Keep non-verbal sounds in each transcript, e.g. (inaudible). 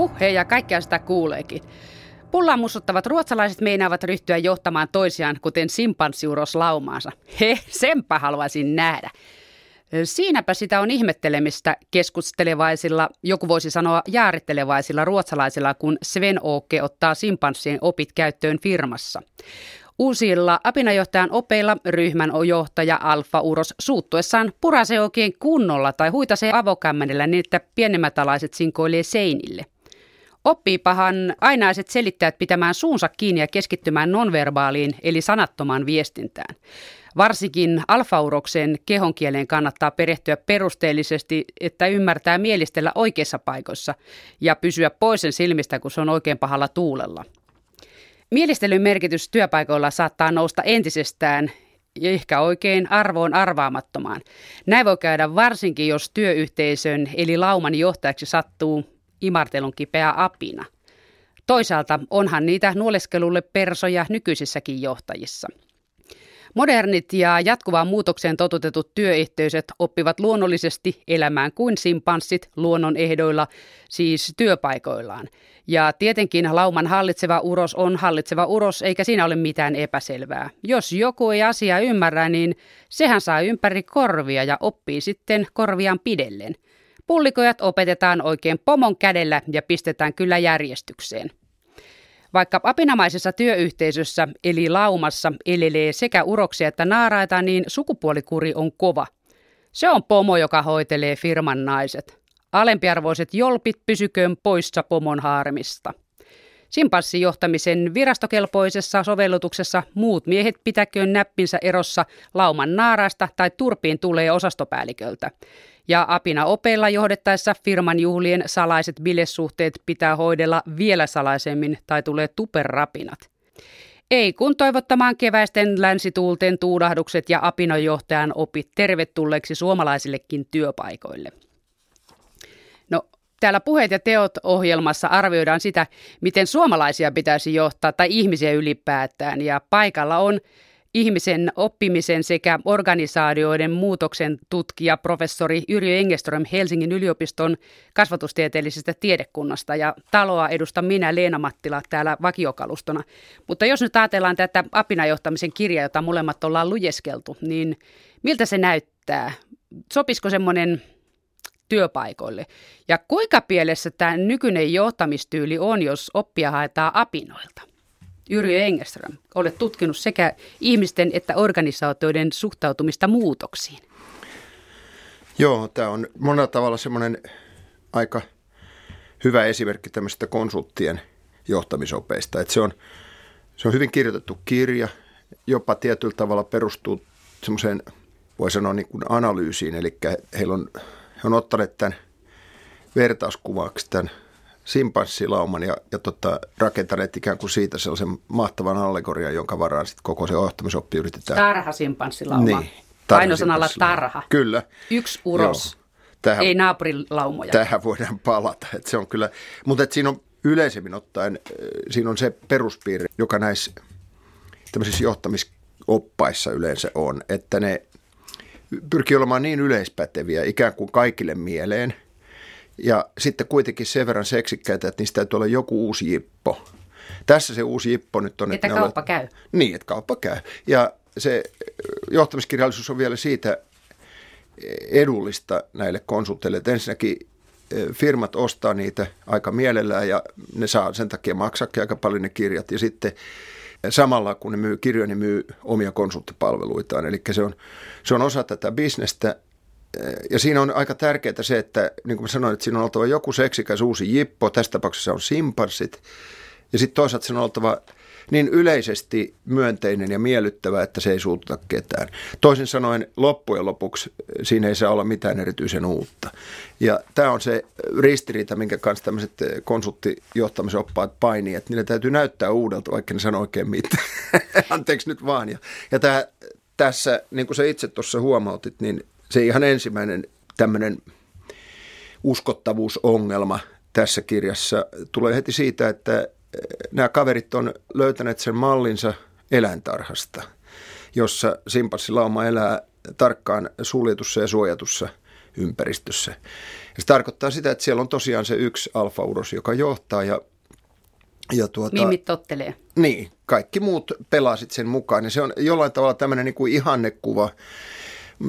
Huh, hei, ja kaikkea sitä kuuleekin. Pullaan mussuttavat ruotsalaiset meinaavat ryhtyä johtamaan toisiaan, kuten simpanssiuros laumaansa. He, senpä haluaisin nähdä. Siinäpä sitä on ihmettelemistä keskustelevaisilla, joku voisi sanoa jaarittelevaisilla ruotsalaisilla, kun Sven Åke ottaa simpanssien opit käyttöön firmassa. Uusilla apinajohtajan opeilla ryhmän johtaja Alfa Uros suuttuessaan purasee oikein kunnolla tai huitasee avokämmenellä niin, että pienemmät alaiset sinkoilee seinille. Oppiipahan ainaiset selittäjät pitämään suunsa kiinni ja keskittymään nonverbaaliin eli sanattomaan viestintään. Varsinkin alfauroksen kehonkieleen kannattaa perehtyä perusteellisesti, että ymmärtää mielistellä oikeissa paikoissa ja pysyä poisen silmistä, kun se on oikein pahalla tuulella. Mielistelyn merkitys työpaikoilla saattaa nousta entisestään ja ehkä oikein arvoon arvaamattomaan. Näin voi käydä varsinkin, jos työyhteisön eli lauman johtajaksi sattuu imartelun kipeä apina. Toisaalta onhan niitä nuoleskelulle persoja nykyisissäkin johtajissa – Modernit ja jatkuvaan muutokseen totutetut työyhteisöt oppivat luonnollisesti elämään kuin simpanssit luonnon ehdoilla, siis työpaikoillaan. Ja tietenkin lauman hallitseva uros on hallitseva uros, eikä siinä ole mitään epäselvää. Jos joku ei asiaa ymmärrä, niin sehän saa ympäri korvia ja oppii sitten korviaan pidellen. Pullikojat opetetaan oikein pomon kädellä ja pistetään kyllä järjestykseen. Vaikka apinamaisessa työyhteisössä eli laumassa elelee sekä uroksia että naaraita, niin sukupuolikuri on kova. Se on pomo, joka hoitelee firman naiset. Alempiarvoiset jolpit pysyköön poissa pomon haarmista. Simpanssijohtamisen virastokelpoisessa sovellutuksessa muut miehet pitäköön näppinsä erossa lauman naarasta tai turpiin tulee osastopäälliköltä. Ja apina opeilla johdettaessa firman juhlien salaiset bilesuhteet pitää hoidella vielä salaisemmin tai tulee tuperrapinat. Ei kun toivottamaan keväisten länsituulten tuudahdukset ja apinojohtajan opit tervetulleeksi suomalaisillekin työpaikoille. Täällä Puheet ja teot ohjelmassa arvioidaan sitä, miten suomalaisia pitäisi johtaa tai ihmisiä ylipäätään. Ja paikalla on ihmisen oppimisen sekä organisaatioiden muutoksen tutkija professori Yrjö Engeström Helsingin yliopiston kasvatustieteellisestä tiedekunnasta ja taloa edustan minä Leena Mattila täällä vakiokalustona. Mutta jos nyt ajatellaan tätä apinajohtamisen kirjaa, jota molemmat ollaan lujeskeltu, niin miltä se näyttää? Sopisiko semmoinen työpaikoille? Ja kuinka pielessä tämä nykyinen johtamistyyli on, jos oppia haetaan apinoilta? Yrjö Engeström, olet tutkinut sekä ihmisten että organisaatioiden suhtautumista muutoksiin. Joo, tämä on monella tavalla semmoinen aika hyvä esimerkki tämmöistä konsulttien johtamisopeista. Että se, on, se on hyvin kirjoitettu kirja, jopa tietyllä tavalla perustuu semmoiseen, voi sanoa niin kuin analyysiin, eli heillä on, he on ottaneet tämän vertauskuvaksi tämän simpanssilauman ja, ja tota, rakentaneet ikään kuin siitä sellaisen mahtavan allegorian, jonka varaan sitten koko se johtamisoppi yritetään. Tarha simpanssilauma. Niin. Painosanalla tarha. Kyllä. Yksi uros. Joo. Tähän, Ei naapurilaumoja. Tähän voidaan palata. Et se on kyllä, mutta et siinä on yleisemmin ottaen, siinä on se peruspiirre, joka näissä tämmöisissä johtamisoppaissa yleensä on, että ne pyrkii olemaan niin yleispäteviä ikään kuin kaikille mieleen – ja sitten kuitenkin sen verran seksikkäitä, että niistä täytyy olla joku uusi jippo. Tässä se uusi jippo nyt on. Että, että kauppa käy. Niin, että kauppa käy. Ja se johtamiskirjallisuus on vielä siitä edullista näille konsulteille, että ensinnäkin firmat ostaa niitä aika mielellään ja ne saa sen takia maksakin aika paljon ne kirjat. Ja sitten samalla kun ne myy kirjoja, ne myy omia konsulttipalveluitaan. Eli se on, se on osa tätä bisnestä. Ja siinä on aika tärkeää se, että niin kuin mä sanoin, että siinä on oltava joku seksikäs uusi jippo, tässä tapauksessa on simpanssit, ja sitten toisaalta siinä on oltava niin yleisesti myönteinen ja miellyttävä, että se ei suututa ketään. Toisin sanoen loppujen lopuksi siinä ei saa olla mitään erityisen uutta. Ja tämä on se ristiriita, minkä kanssa tämmöiset konsulttijohtamisoppaat painii, että niille täytyy näyttää uudelta, vaikka ne sano oikein mitään. (laughs) Anteeksi nyt vaan. Ja, ja tämä, tässä, niin kuin sä itse tuossa huomautit, niin se ihan ensimmäinen tämmöinen uskottavuusongelma tässä kirjassa tulee heti siitä, että eh, nämä kaverit on löytäneet sen mallinsa eläintarhasta, jossa simpanssilauma elää tarkkaan suljetussa ja suojatussa ympäristössä. Ja se tarkoittaa sitä, että siellä on tosiaan se yksi alfauros, joka johtaa ja, ja tuota, Mimit tottelee. Niin, kaikki muut pelaa sen mukaan. Ja se on jollain tavalla tämmöinen niin kuin ihannekuva,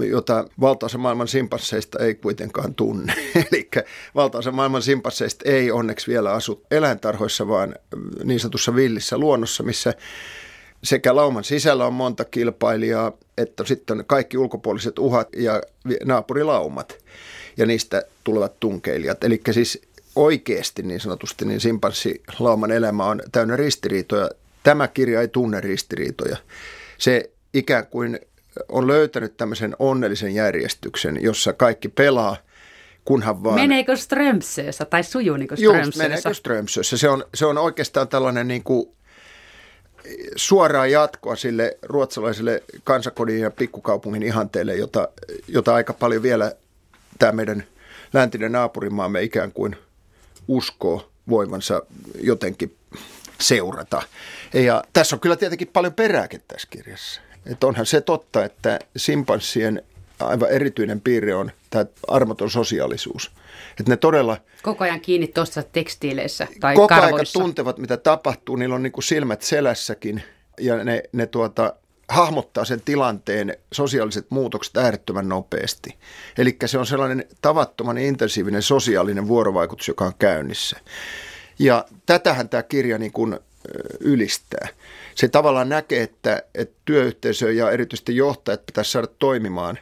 jota valtaosa maailman simpansseista ei kuitenkaan tunne. (laughs) Eli valtaosa maailman simpansseista ei onneksi vielä asu eläintarhoissa, vaan niin sanotussa villissä luonnossa, missä sekä lauman sisällä on monta kilpailijaa, että sitten kaikki ulkopuoliset uhat ja naapurilaumat ja niistä tulevat tunkeilijat. Eli siis oikeasti niin sanotusti niin simpanssilauman elämä on täynnä ristiriitoja. Tämä kirja ei tunne ristiriitoja. Se ikään kuin on löytänyt tämmöisen onnellisen järjestyksen, jossa kaikki pelaa, kunhan vaan... Meneekö Strömsössä tai sujuuniko Strömsössä? Just, meneekö Strömsössä. Se on, se on oikeastaan tällainen niin kuin suoraa jatkoa sille ruotsalaiselle kansakodin ja pikkukaupungin ihanteelle, jota, jota aika paljon vielä tämä meidän läntinen naapurimaamme ikään kuin uskoo voivansa jotenkin seurata. Ja tässä on kyllä tietenkin paljon perääkin tässä kirjassa. Että onhan se totta, että simpanssien aivan erityinen piirre on tämä armoton sosiaalisuus. Että ne todella... Koko ajan kiinni tuossa tekstiileissä tai Koko karvoissa. ajan tuntevat, mitä tapahtuu. Niillä on niin kuin silmät selässäkin ja ne, ne tuota, hahmottaa sen tilanteen sosiaaliset muutokset äärettömän nopeasti. Eli se on sellainen tavattoman intensiivinen sosiaalinen vuorovaikutus, joka on käynnissä. Ja tätähän tämä kirja niin kuin ylistää. Se tavallaan näkee, että, että työyhteisö ja erityisesti johtajat pitäisi saada toimimaan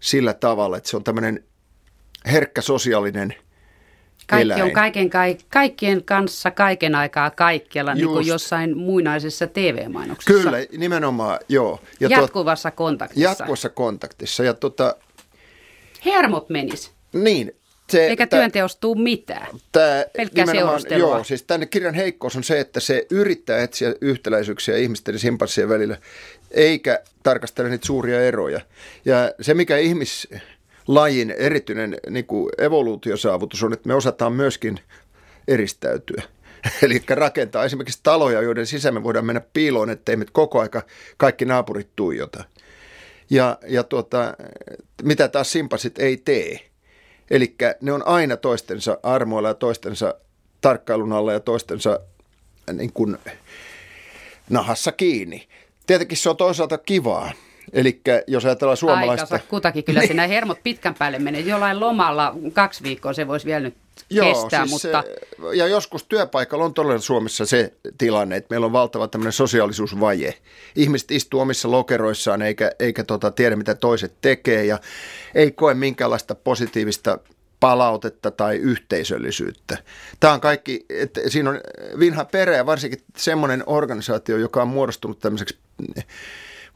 sillä tavalla, että se on tämmöinen herkkä sosiaalinen kaikki eläin. on kaiken, kaikkien kanssa kaiken aikaa kaikkialla, Just. niin kuin jossain muinaisessa TV-mainoksessa. Kyllä, nimenomaan, joo. Ja jatkuvassa tuot, kontaktissa. Jatkuvassa kontaktissa. Ja tota, Hermot menis. Niin. Se, Eikä työnteosta tule mitään. Tämä, Pelkkää seurustelua. Joo, siis tänne kirjan heikkous on se, että se yrittää etsiä yhtäläisyyksiä ihmisten ja simpanssien välillä, eikä tarkastele niitä suuria eroja. Ja se, mikä ihmis lajin erityinen niin kuin evoluutiosaavutus on, että me osataan myöskin eristäytyä. (laughs) Eli rakentaa esimerkiksi taloja, joiden sisään me voidaan mennä piiloon, ettei me koko aika kaikki naapurit tuijota. Ja, ja tuota, mitä taas simpasit ei tee. Eli ne on aina toistensa armoilla ja toistensa tarkkailun alla ja toistensa niin kuin, nahassa kiinni. Tietenkin se on toisaalta kivaa, Eli jos ajatellaan suomalaista... Aikansa kutakin, kyllä siinä hermot pitkän päälle menee. Jollain lomalla kaksi viikkoa se voisi vielä nyt Joo, kestää, siis mutta... Se, ja joskus työpaikalla on todella Suomessa se tilanne, että meillä on valtava tämmöinen sosiaalisuusvaje. Ihmiset istuu omissa lokeroissaan eikä, eikä tota, tiedä, mitä toiset tekee ja ei koe minkäänlaista positiivista palautetta tai yhteisöllisyyttä. Tämä on kaikki, että siinä on vinha perä ja varsinkin semmoinen organisaatio, joka on muodostunut tämmöiseksi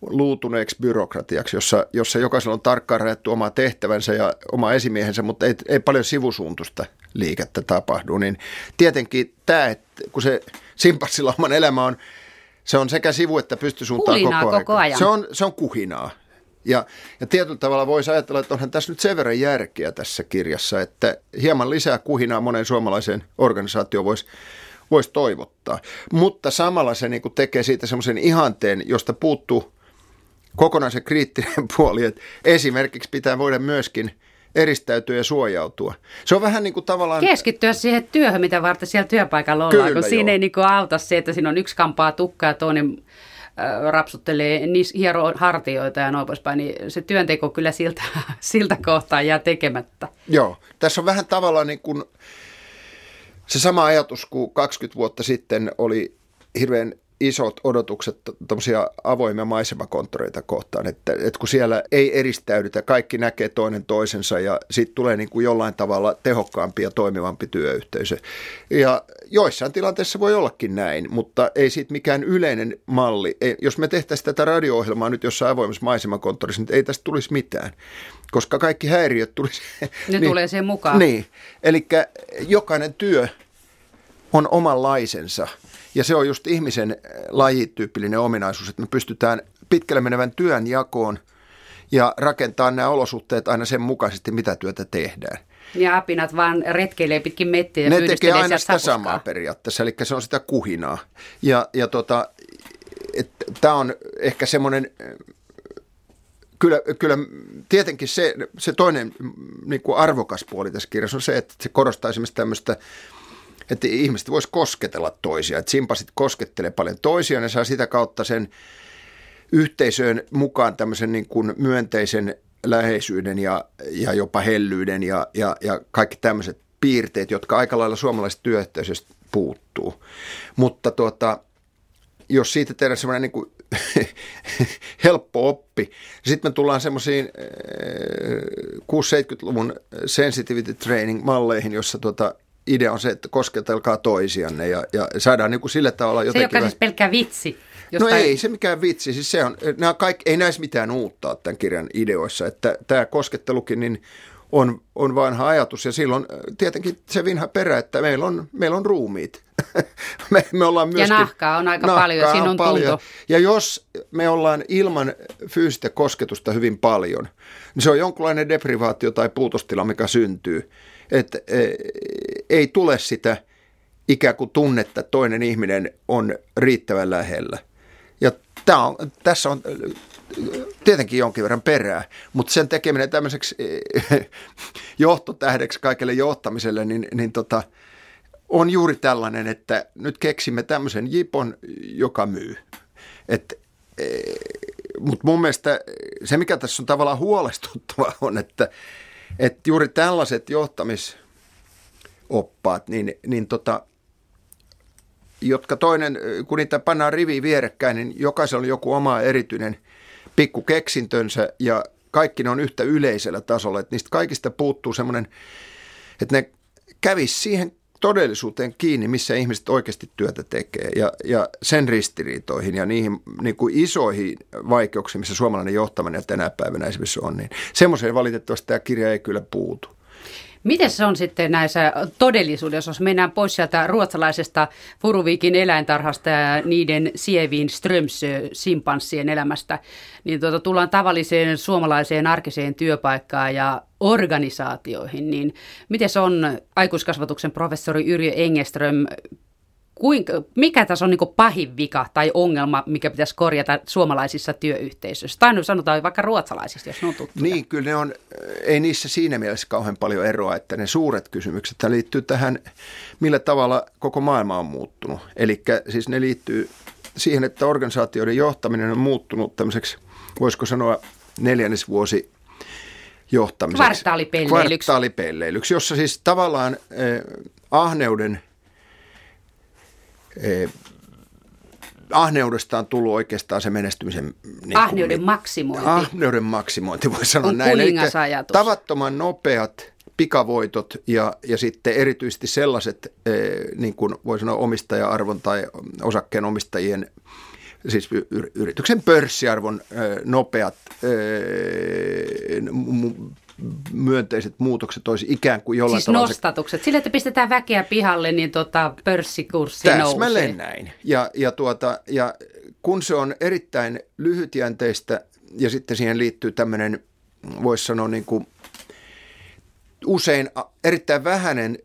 luutuneeksi byrokratiaksi, jossa, jossa jokaisella on tarkkaan rajattu oma tehtävänsä ja oma esimiehensä, mutta ei, ei paljon sivusuuntusta liikettä tapahdu. Niin tietenkin tämä, että kun se simpanssilaman elämä on, se on sekä sivu että pystysuuntaan koko, koko ajan. koko ajan. Se on, se on kuhinaa. Ja, ja tietyllä tavalla voisi ajatella, että onhan tässä nyt sen verran järkeä tässä kirjassa, että hieman lisää kuhinaa monen suomalaiseen organisaatioon voisi voisi toivottaa. Mutta samalla se niin tekee siitä semmoisen ihanteen, josta puuttuu kokonaan se kriittinen (laughs) puoli, että esimerkiksi pitää voida myöskin eristäytyä ja suojautua. Se on vähän niin kuin tavallaan... Keskittyä siihen työhön, mitä varten siellä työpaikalla ollaan, Kyllä, kun joo. siinä ei niin kuin auta se, että siinä on yksi kampaa tukkaa ja toinen rapsuttelee hiero hartioita ja noin poispäin, niin se työnteko kyllä siltä, (laughs) siltä kohtaa jää tekemättä. Joo, tässä on vähän tavallaan niin kuin se sama ajatus kuin 20 vuotta sitten oli hirveän isot odotukset tuommoisia avoimia maisemakonttoreita kohtaan, että, että kun siellä ei eristäydytä, kaikki näkee toinen toisensa ja sitten tulee niin kuin jollain tavalla tehokkaampi ja toimivampi työyhteisö. Ja joissain tilanteissa voi ollakin näin, mutta ei siitä mikään yleinen malli. Ei, jos me tehtäisiin tätä radio-ohjelmaa nyt jossain avoimessa maisemakonttorissa, niin ei tästä tulisi mitään koska kaikki häiriöt tulisi. Ne (laughs) niin, tulee sen mukaan. Niin, eli jokainen työ on omanlaisensa ja se on just ihmisen äh, lajityypillinen ominaisuus, että me pystytään pitkälle menevän työn jakoon ja rakentaa nämä olosuhteet aina sen mukaisesti, mitä työtä tehdään. Ja apinat vaan retkeilee pitkin mettiä ja Ne tekee aina sitä samaa periaatteessa, eli se on sitä kuhinaa. Ja, ja tota, tämä on ehkä semmoinen äh, kyllä, kyllä tietenkin se, se toinen niin kuin arvokas puoli tässä kirjassa on se, että se korostaa esimerkiksi tämmöistä, että ihmiset vois kosketella toisia. Että simpasit koskettelee paljon toisiaan ja saa sitä kautta sen yhteisöön mukaan tämmöisen niin kuin myönteisen läheisyyden ja, ja jopa hellyyden ja, ja, ja kaikki tämmöiset piirteet, jotka aika lailla suomalaisesta työyhteisöstä puuttuu. Mutta tuota, jos siitä tehdään semmoinen niin kuin (laughs) helppo oppi. Sitten me tullaan semmoisiin 60-70-luvun eh, sensitivity training malleihin, jossa tuota, idea on se, että kosketelkaa toisianne ja, ja saadaan niin kuin sillä tavalla jotenkin... Se ei ole siis pelkkä vitsi. Jostain... No ei se mikään vitsi, siis se on, nämä kaikki, ei näissä mitään uutta tämän kirjan ideoissa, että tämä koskettelukin niin on, on vanha ajatus ja silloin äh, tietenkin se vinha perä, että meillä on, meillä on ruumiit. (laughs) me, me ollaan myöskin, ja nahkaa on aika nahkaa paljon, siinä on, on paljon. Ja jos me ollaan ilman fyysistä kosketusta hyvin paljon, niin se on jonkunlainen deprivaatio tai puutostila, mikä syntyy. Että e, ei tule sitä ikään kuin tunnetta, että toinen ihminen on riittävän lähellä. Ja tämä on, tässä on tietenkin jonkin verran perää, mutta sen tekeminen tämmöiseksi (laughs) johtotähdeksi kaikelle johtamiselle, niin, niin tota, on juuri tällainen, että nyt keksimme tämmöisen jipon, joka myy. Et, e, mutta mun mielestä se, mikä tässä on tavallaan huolestuttava on, että, että juuri tällaiset johtamisoppaat, niin, niin tota, jotka toinen, kun niitä pannaan riviin vierekkäin, niin jokaisella on joku oma erityinen pikku keksintönsä ja kaikki ne on yhtä yleisellä tasolla. Että niistä kaikista puuttuu semmoinen, että ne kävisi siihen todellisuuteen kiinni, missä ihmiset oikeasti työtä tekee ja, ja sen ristiriitoihin ja niihin niin kuin isoihin vaikeuksiin, missä suomalainen johtaminen tänä päivänä esimerkiksi on, niin semmoiseen valitettavasti tämä kirja ei kyllä puutu. Miten se on sitten näissä todellisuudessa, jos mennään pois sieltä ruotsalaisesta Furuviikin eläintarhasta ja niiden sieviin Ströms simpanssien elämästä, niin tuota, tullaan tavalliseen suomalaiseen arkiseen työpaikkaan ja organisaatioihin, niin miten se on aikuiskasvatuksen professori Yrjö Engeström kuinka, mikä tässä on niin pahin vika tai ongelma, mikä pitäisi korjata suomalaisissa työyhteisöissä? Tai nyt sanotaan vaikka ruotsalaisista, jos ne on tuttuja. Niin, kyllä ne on, ei niissä siinä mielessä kauhean paljon eroa, että ne suuret kysymykset liittyy tähän, millä tavalla koko maailma on muuttunut. Eli siis ne liittyy siihen, että organisaatioiden johtaminen on muuttunut tämmöiseksi, voisiko sanoa neljännesvuosi johtamiseksi. Kvartaalipelleilyksi. Kvartaalipelleilyksi, jossa siis tavallaan eh, ahneuden – Eh, ahneudesta on tullut oikeastaan se menestymisen... Niin ahneuden maksimointi. Ahneuden maksimointi, voi sanoa on näin. Eli tavattoman nopeat pikavoitot ja, ja sitten erityisesti sellaiset, eh, niin kuin voi sanoa omistaja-arvon tai osakkeenomistajien siis yrityksen pörssiarvon eh, nopeat myönteiset muutokset olisi ikään kuin jollain siis tavalla... nostatukset. Sillä, että pistetään väkeä pihalle, niin tota pörssikurssi Täsmälleen nousee. näin. Ja, ja, tuota, ja kun se on erittäin lyhytjänteistä ja sitten siihen liittyy tämmöinen, voisi sanoa niin kuin usein erittäin vähäinen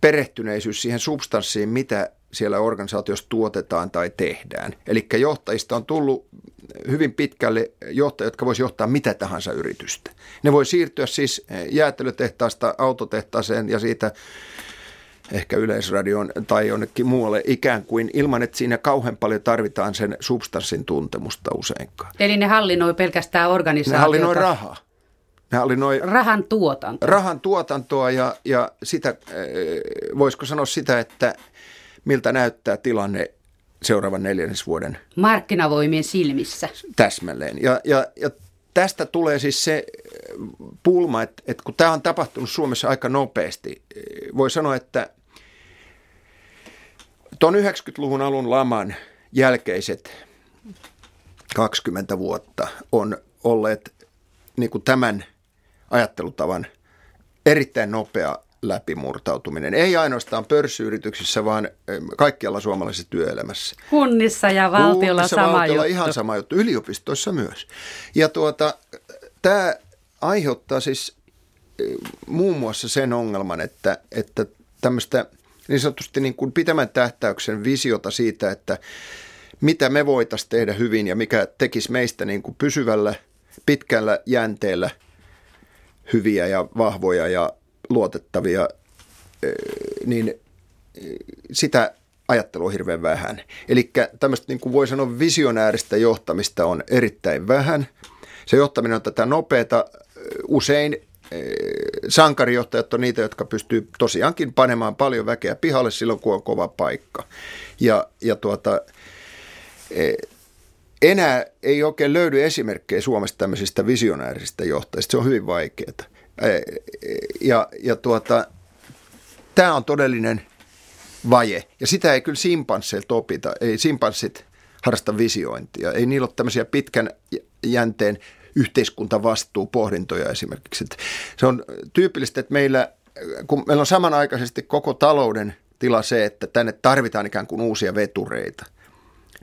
perehtyneisyys siihen substanssiin, mitä siellä organisaatiossa tuotetaan tai tehdään. Eli johtajista on tullut hyvin pitkälle johtajia, jotka voisi johtaa mitä tahansa yritystä. Ne voi siirtyä siis jäätelötehtaasta autotehtaaseen ja siitä ehkä yleisradioon tai jonnekin muualle ikään kuin ilman, että siinä kauhean paljon tarvitaan sen substanssin tuntemusta useinkaan. Eli ne hallinnoi pelkästään organisaatiota? Ne hallinnoi rahaa. Ne hallinnoi rahan tuotantoa. Rahan tuotantoa ja, ja sitä, voisiko sanoa sitä, että miltä näyttää tilanne seuraavan neljännesvuoden. Markkinavoimien silmissä. Täsmälleen. Ja, ja, ja tästä tulee siis se pulma, että, että kun tämä on tapahtunut Suomessa aika nopeasti, voi sanoa, että tuon 90-luvun alun laman jälkeiset 20 vuotta on olleet niin kuin tämän ajattelutavan erittäin nopea läpimurtautuminen. Ei ainoastaan pörssiyrityksissä, vaan kaikkialla suomalaisessa työelämässä. Kunnissa ja valtiolla Kunnissa, sama valtiolla juttu. ihan sama juttu, yliopistoissa myös. Ja tuota, tämä aiheuttaa siis muun muassa sen ongelman, että, että tämmöistä niin sanotusti niin kuin pitemmän tähtäyksen visiota siitä, että mitä me voitaisiin tehdä hyvin ja mikä tekisi meistä niin kuin pysyvällä pitkällä jänteellä hyviä ja vahvoja ja luotettavia, niin sitä ajattelua hirveän vähän. Eli tämmöistä niin kuin voi sanoa visionääristä johtamista on erittäin vähän. Se johtaminen on tätä nopeata, usein sankarijohtajat on niitä, jotka pystyy tosiaankin panemaan paljon väkeä pihalle silloin, kun on kova paikka. Ja, ja tuota, enää ei oikein löydy esimerkkejä Suomesta tämmöisistä visionäärisistä johtajista. Se on hyvin vaikeaa. Ja, ja tuota, tämä on todellinen vaje. Ja sitä ei kyllä simpansseilta opita. Ei simpanssit harrasta visiointia. Ei niillä ole tämmöisiä pitkän jänteen yhteiskuntavastuupohdintoja esimerkiksi. Että se on tyypillistä, että meillä, kun meillä on samanaikaisesti koko talouden tila se, että tänne tarvitaan ikään kuin uusia vetureita.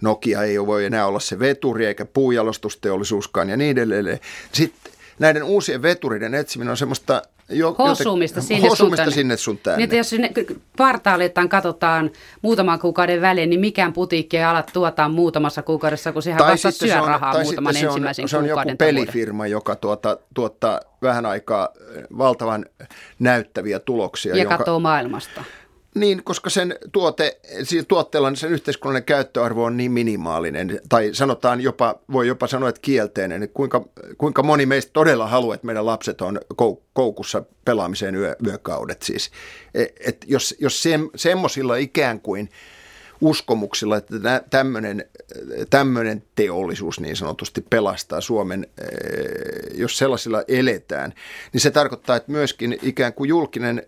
Nokia ei voi enää olla se veturi eikä puujalostusteollisuuskaan ja niin edelleen. Sitten näiden uusien veturiden etsiminen on semmoista jo, hosumista, joten, sinne, hosumista sun sinne sun tänne. Niin, jos sinne kvartaaleittain katsotaan muutaman kuukauden välein, niin mikään putiikki ei ala tuotaan muutamassa kuukaudessa, kun sehän vasta syö on, rahaa muutaman se ensimmäisen on, se on joku pelifirma, joka tuota, tuottaa vähän aikaa valtavan näyttäviä tuloksia. Ja jonka, katsoo maailmasta. Niin, koska sen tuote, tuotteella niin sen yhteiskunnallinen käyttöarvo on niin minimaalinen, tai sanotaan jopa, voi jopa sanoa, että kielteinen, että kuinka, kuinka moni meistä todella haluaa, että meidän lapset on koukussa pelaamiseen yö, yökaudet siis. E, et jos jos se, semmoisilla ikään kuin uskomuksilla, että tämmöinen, tämmöinen teollisuus niin sanotusti pelastaa Suomen, e, jos sellaisilla eletään, niin se tarkoittaa, että myöskin ikään kuin julkinen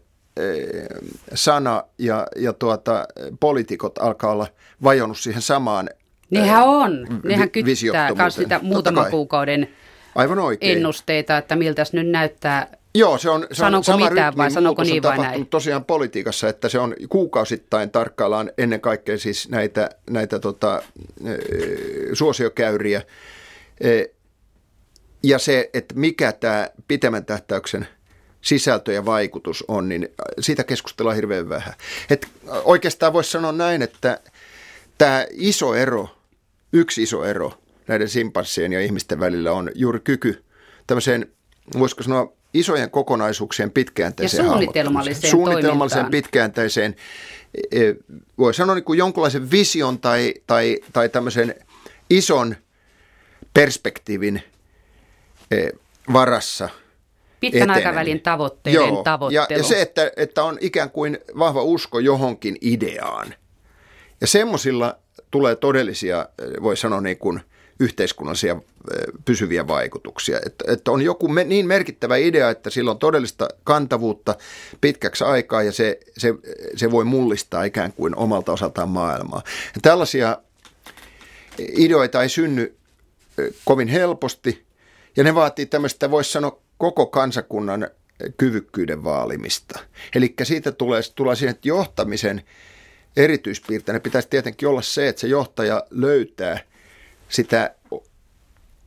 sana ja, ja tuota, poliitikot alkaa olla vajonnut siihen samaan Nehän eh, on. Nehän kyttää myös sitä muutaman kuukauden Aivan oikein. ennusteita, että miltä nyt näyttää. Joo, se on, se on sama mitään vai sanoko niin vai näin? tosiaan politiikassa, että se on kuukausittain tarkkaillaan ennen kaikkea siis näitä, näitä tota, suosiokäyriä. Ja se, että mikä tämä pitemmän tähtäyksen sisältö ja vaikutus on, niin siitä keskustellaan hirveän vähän. Et oikeastaan voisi sanoa näin, että tämä iso ero, yksi iso ero näiden simpanssien ja ihmisten välillä on juuri kyky tämmöiseen, voisiko sanoa, isojen kokonaisuuksien pitkääntäiseen ja suunnitelmalliseen Suunnitelmalliseen pitkääntäiseen, e, e, voi sanoa niin kuin jonkunlaisen vision tai, tai, tai tämmöisen ison perspektiivin e, varassa – Pitkän etenen. aikavälin tavoitteiden Joo, tavoittelu. Ja, ja se, että, että on ikään kuin vahva usko johonkin ideaan. Ja semmoisilla tulee todellisia, voi sanoa niin kuin yhteiskunnallisia pysyviä vaikutuksia. Että, että on joku me, niin merkittävä idea, että sillä on todellista kantavuutta pitkäksi aikaa ja se, se, se voi mullistaa ikään kuin omalta osaltaan maailmaa. Ja tällaisia ideoita ei synny kovin helposti ja ne vaatii tämmöistä, voisi sanoa, koko kansakunnan kyvykkyyden vaalimista. Eli siitä tulee, tulee siihen, että johtamisen erityispiirteinä pitäisi tietenkin olla se, että se johtaja löytää sitä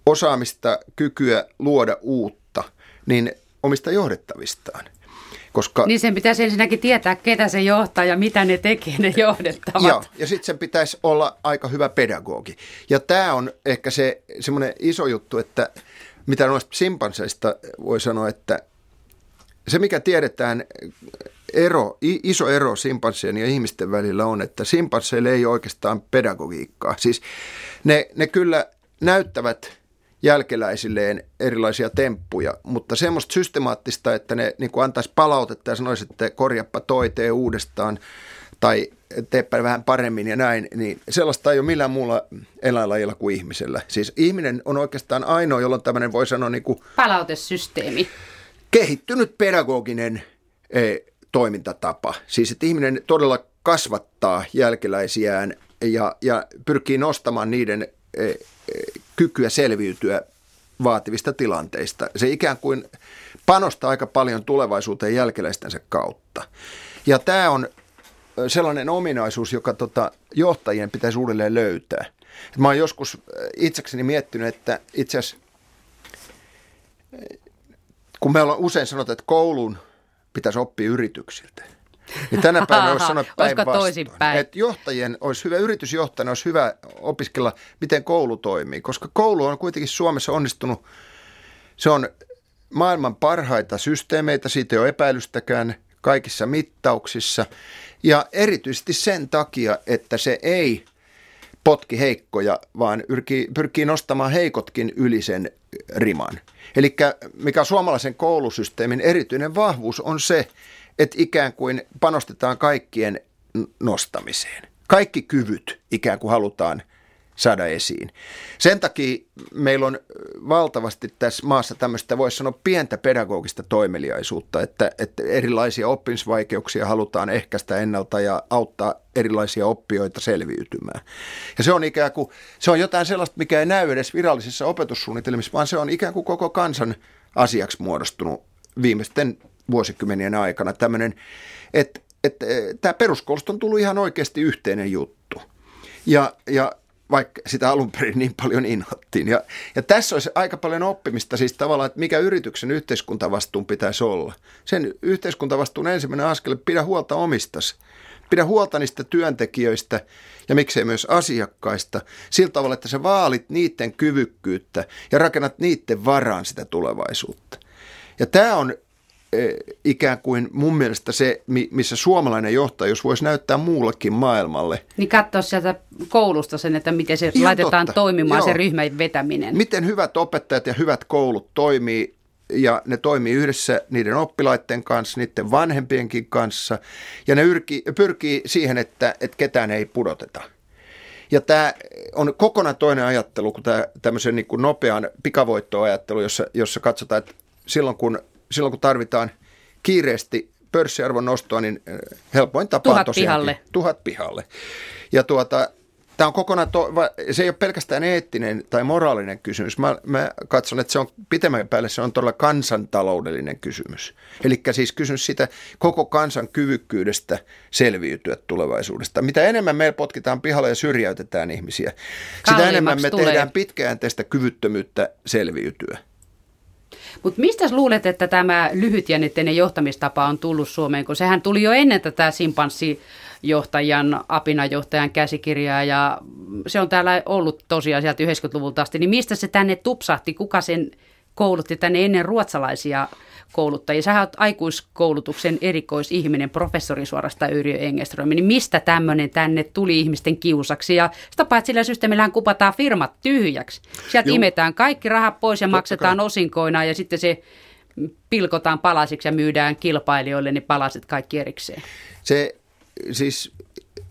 osaamista, kykyä luoda uutta, niin omista johdettavistaan. Koska, niin sen pitäisi ensinnäkin tietää, ketä se johtaa ja mitä ne tekee, ne johdettavat. Joo, ja sitten sen pitäisi olla aika hyvä pedagogi. Ja tämä on ehkä se semmoinen iso juttu, että mitä noista simpanseista voi sanoa, että se mikä tiedetään ero, iso ero simpanssien ja ihmisten välillä on, että simpansseille ei ole oikeastaan pedagogiikkaa. Siis ne, ne kyllä näyttävät jälkeläisilleen erilaisia temppuja, mutta semmoista systemaattista, että ne niin antaisi palautetta ja sanoisi, että korjappa toi, tee uudestaan tai teepä vähän paremmin ja näin, niin sellaista ei ole millään muulla eläinlajilla kuin ihmisellä. Siis ihminen on oikeastaan ainoa, jolla on tämmöinen, voi sanoa niin kuin palautesysteemi. Kehittynyt pedagoginen e, toimintatapa. Siis että ihminen todella kasvattaa jälkeläisiään ja, ja pyrkii nostamaan niiden e, e, kykyä selviytyä vaativista tilanteista. Se ikään kuin panostaa aika paljon tulevaisuuteen jälkeläistensä kautta. Ja tämä on sellainen ominaisuus, joka tota, johtajien pitäisi uudelleen löytää. Et mä oon joskus itsekseni miettinyt, että itse asiassa kun me ollaan usein sanottu, että koulun pitäisi oppia yrityksiltä, niin tänä päivänä olisi sanoa (laughs) päinvastoin. Että johtajien olisi hyvä, yritysjohtajana olisi hyvä opiskella, miten koulu toimii, koska koulu on kuitenkin Suomessa onnistunut Se on maailman parhaita systeemeitä, siitä ei ole epäilystäkään kaikissa mittauksissa. Ja erityisesti sen takia, että se ei potki heikkoja, vaan pyrkii, pyrkii nostamaan heikotkin yli sen riman. Eli mikä suomalaisen koulusysteemin erityinen vahvuus on se, että ikään kuin panostetaan kaikkien nostamiseen. Kaikki kyvyt ikään kuin halutaan saada esiin. Sen takia meillä on valtavasti tässä maassa tämmöistä, voisi sanoa, pientä pedagogista toimeliaisuutta, että, että erilaisia oppimisvaikeuksia halutaan ehkäistä ennalta ja auttaa erilaisia oppijoita selviytymään. Ja se on ikään kuin, se on jotain sellaista, mikä ei näy edes virallisissa opetussuunnitelmissa, vaan se on ikään kuin koko kansan asiaksi muodostunut viimeisten vuosikymmenien aikana tämmöinen, että, että tämä peruskoulusta on tullut ihan oikeasti yhteinen juttu. Ja, ja vaikka sitä alun perin niin paljon inhottiin. Ja, ja tässä olisi aika paljon oppimista siis tavallaan, että mikä yrityksen yhteiskuntavastuun pitäisi olla. Sen yhteiskuntavastuun ensimmäinen askel, pidä huolta omistasi. Pidä huolta niistä työntekijöistä ja miksei myös asiakkaista sillä tavalla, että sä vaalit niiden kyvykkyyttä ja rakennat niiden varaan sitä tulevaisuutta. Ja tämä on ikään kuin mun mielestä se, missä suomalainen johtajuus voisi näyttää muullekin maailmalle. Niin katsoa sieltä koulusta sen, että miten se Ihan laitetaan totta. toimimaan Joo. se ryhmän vetäminen. Miten hyvät opettajat ja hyvät koulut toimii ja ne toimii yhdessä niiden oppilaiden kanssa, niiden vanhempienkin kanssa ja ne yrki, pyrkii siihen, että, että ketään ei pudoteta. Ja tämä on kokonaan toinen ajattelu kuin tämä tämmöisen niin kuin nopean pikavoittoajattelu, jossa, jossa katsotaan, että silloin kun silloin kun tarvitaan kiireesti pörssiarvon nostoa, niin eh, helpoin tapa tuhat on pihalle. tuhat pihalle. Ja tuota, tämä on kokonaan, to, se ei ole pelkästään eettinen tai moraalinen kysymys. Mä, mä katson, että se on pitemmän päälle se on todella kansantaloudellinen kysymys. Eli siis kysymys siitä koko kansan kyvykkyydestä selviytyä tulevaisuudesta. Mitä enemmän meillä potkitaan pihalle ja syrjäytetään ihmisiä, sitä enemmän me tulee. tehdään pitkäjänteistä kyvyttömyyttä selviytyä. Mutta mistä luulet, että tämä lyhytjännitteinen johtamistapa on tullut Suomeen, kun sehän tuli jo ennen tätä simpanssijohtajan, apinajohtajan käsikirjaa ja se on täällä ollut tosiaan sieltä 90-luvulta asti, niin mistä se tänne tupsahti, kuka sen koulutti tänne ennen ruotsalaisia kouluttajia. Sä oot aikuiskoulutuksen erikoisihminen, professori suorastaan Yrjö Engeström. Niin mistä tämmöinen tänne tuli ihmisten kiusaksi? Ja sitä paitsi sillä systeemillähän kupataan firmat tyhjäksi. Sieltä Juu. imetään kaikki rahat pois ja Totta maksetaan kai. osinkoina ja sitten se pilkotaan palasiksi ja myydään kilpailijoille niin palasit kaikki erikseen. Se siis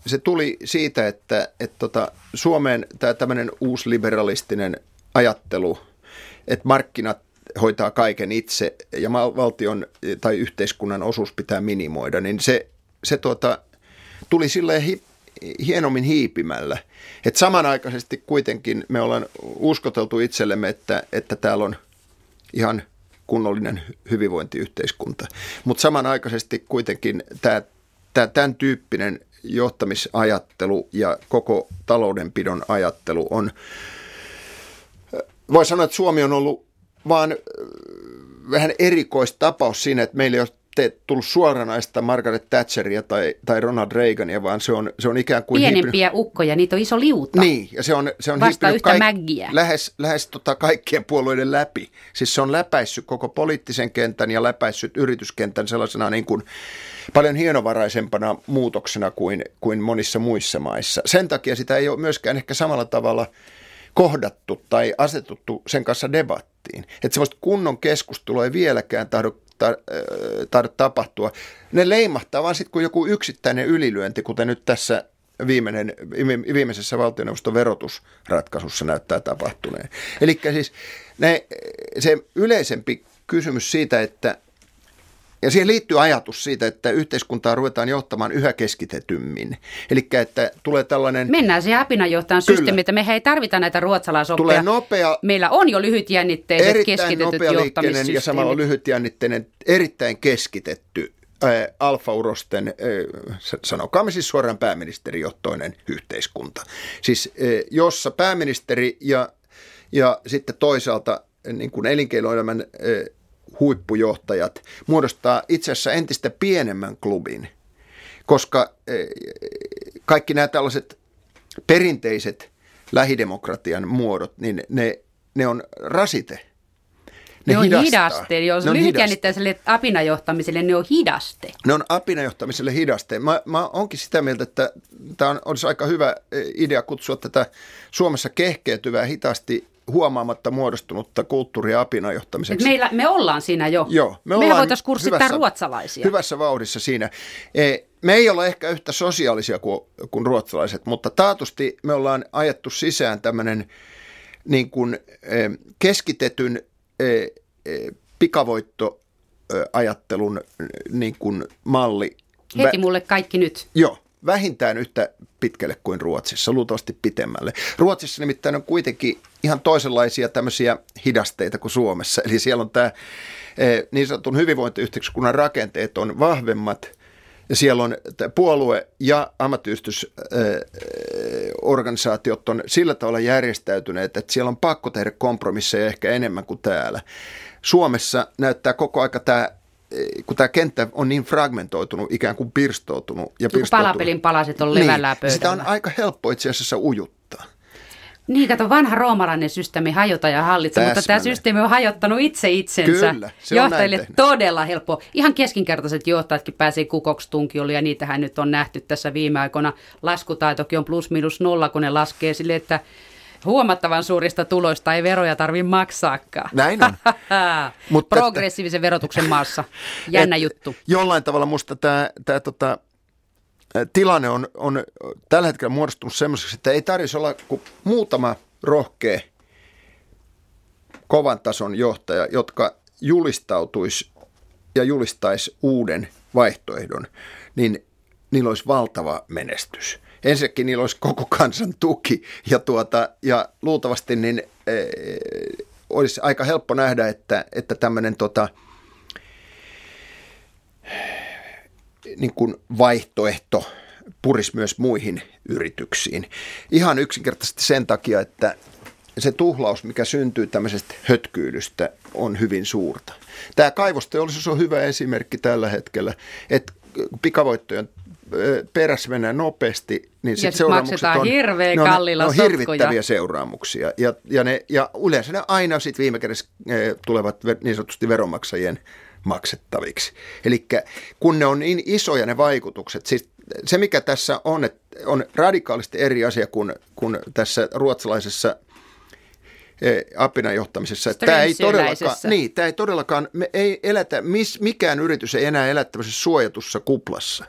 se tuli siitä, että, että tota, Suomeen tämä tämmöinen uusliberalistinen ajattelu, että markkinat hoitaa kaiken itse ja valtion tai yhteiskunnan osuus pitää minimoida, niin se, se tuota, tuli silleen hi, hienommin hiipimällä. Et samanaikaisesti kuitenkin me ollaan uskoteltu itsellemme, että, että täällä on ihan kunnollinen hyvinvointiyhteiskunta. Mutta samanaikaisesti kuitenkin tämä, tämä tämän tyyppinen johtamisajattelu ja koko taloudenpidon ajattelu on, voi sanoa, että Suomi on ollut vaan vähän erikoistapaus siinä, että meillä ei ole te, tullut suoranaista Margaret Thatcheria tai, tai Ronald Reagania, vaan se on, se on ikään kuin... Pienempiä hiipynyt... ukkoja, niitä on iso liuta. Niin, ja se on, se on Vasta yhtä kaik... mäggiä. lähes, lähes tota kaikkien puolueiden läpi. Siis se on läpäissyt koko poliittisen kentän ja läpäissyt yrityskentän sellaisena niin kuin paljon hienovaraisempana muutoksena kuin, kuin monissa muissa maissa. Sen takia sitä ei ole myöskään ehkä samalla tavalla kohdattu tai asetuttu sen kanssa debattiin. Että semmoista kunnon keskustelua ei vieläkään tahdo tahdo tapahtua. Ne leimahtaa vaan sitten, kun joku yksittäinen ylilyönti, kuten nyt tässä viimeinen, viimeisessä valtioneuvoston verotusratkaisussa näyttää tapahtuneen. Eli siis ne, se yleisempi kysymys siitä, että ja siihen liittyy ajatus siitä, että yhteiskuntaa ruvetaan johtamaan yhä keskitetymmin. Eli että tulee tällainen... Mennään siihen apinanjohtajan systeemiin, että me ei tarvita näitä ruotsalaisoppeja. Tulee nopea... Meillä on jo lyhytjännitteiset keskitetyt johtamисsysteemit. ja samalla lyhytjännitteinen, erittäin keskitetty alfaurosten, sanokaamme siis suoraan pääministerijohtoinen yhteiskunta. Siis jossa pääministeri ja, ja sitten toisaalta niin kuin elinkeinoelämän huippujohtajat muodostaa itse asiassa entistä pienemmän klubin, koska eh, kaikki nämä tällaiset perinteiset lähidemokratian muodot, niin ne, ne on rasite. Ne, ne on hidastaa. hidaste. Jos ne lyhytjännittäiselle apinajohtamiselle ne on hidaste. Ne on apinajohtamiselle hidaste. Mä, mä onkin sitä mieltä, että tämä on, olisi aika hyvä eh, idea kutsua tätä Suomessa kehkeytyvää hitaasti huomaamatta muodostunutta kulttuuria apinajohtamiseksi. Meillä, me ollaan siinä jo. Joo, me Mehän voitaisiin kurssittaa hyvässä, ruotsalaisia. Hyvässä vauhdissa siinä. E, me ei olla ehkä yhtä sosiaalisia kuin, kuin ruotsalaiset, mutta taatusti me ollaan ajettu sisään tämmöinen niin kuin, e, keskitetyn e, pikavoittoajattelun niin kuin malli. Heti mulle kaikki nyt. Joo, vähintään yhtä pitkälle kuin Ruotsissa, luultavasti pitemmälle. Ruotsissa nimittäin on kuitenkin ihan toisenlaisia tämmöisiä hidasteita kuin Suomessa. Eli siellä on tämä eh, niin sanotun hyvinvointiyhteiskunnan rakenteet on vahvemmat ja siellä on puolue- ja ammattiyhdistysorganisaatiot on sillä tavalla järjestäytyneet, että siellä on pakko tehdä kompromisseja ehkä enemmän kuin täällä. Suomessa näyttää koko aika tämä kun tämä kenttä on niin fragmentoitunut, ikään kuin pirstoutunut. Ja pirstoutunut. palapelin palaset on levällään niin, Sitä on aika helppo itse asiassa ujuttaa. Niin, kato, vanha roomalainen systeemi hajota ja hallitse, mutta tämä systeemi on hajottanut itse itsensä. Kyllä, se Johtajille todella helppo. Ihan keskinkertaiset johtajatkin pääsee kukokstunkijolle ja niitähän nyt on nähty tässä viime aikoina. Laskutaitokin on plus minus nolla, kun ne laskee sille, että huomattavan suurista tuloista ei veroja tarvitse maksaakaan. Näin on. (laughs) Mutta Progressiivisen verotuksen maassa. (laughs) Jännä et, juttu. Jollain tavalla musta tämä, tämä tota, tilanne on, on tällä hetkellä muodostunut semmoiseksi, että ei tarvitsisi olla kuin muutama rohkea kovan tason johtaja, jotka julistautuisi ja julistaisi uuden vaihtoehdon, niin niillä olisi valtava menestys. Ensinnäkin niillä olisi koko kansan tuki ja, tuota, ja luultavasti niin, e, olisi aika helppo nähdä, että, että tämmöinen tota, niin kuin vaihtoehto purisi myös muihin yrityksiin. Ihan yksinkertaisesti sen takia, että se tuhlaus, mikä syntyy tämmöisestä hötkyydystä, on hyvin suurta. Tämä kaivosteollisuus on hyvä esimerkki tällä hetkellä, että pikavoittojen perässä mennään nopeasti, niin sit sit maksetaan on, hirveän ne on, kallilla ne on hirvittäviä seuraamuksia. Ja, ja, ne, ja yleensä ne aina sitten viime kädessä tulevat niin sanotusti veronmaksajien maksettaviksi. Eli kun ne on niin isoja ne vaikutukset, siis se mikä tässä on, että on radikaalisti eri asia kuin, kuin tässä ruotsalaisessa apinan johtamisessa. Tämä ei todellakaan, niin, tämä ei todellakaan, me ei elätä, mis, mikään yritys ei enää elä tämmöisessä suojatussa kuplassa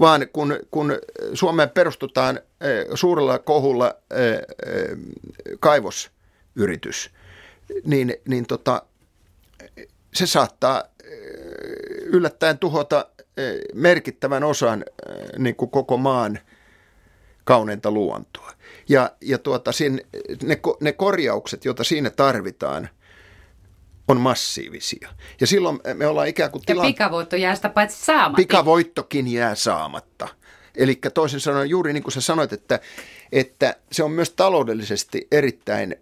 vaan kun, kun Suomeen perustutaan eh, suurella kohulla eh, kaivosyritys, niin, niin tota, se saattaa yllättäen tuhota merkittävän osan niin kuin koko maan kauneinta luontoa. Ja, ja tuota, siinä, ne, ne korjaukset, joita siinä tarvitaan – on massiivisia. Ja silloin me ollaan ikään kuin tilanne... Ja pikavoitto jää sitä paitsi saamatta. Pikavoittokin jää saamatta. Eli toisin sanoen juuri niin kuin sä sanoit, että, että se on myös taloudellisesti erittäin,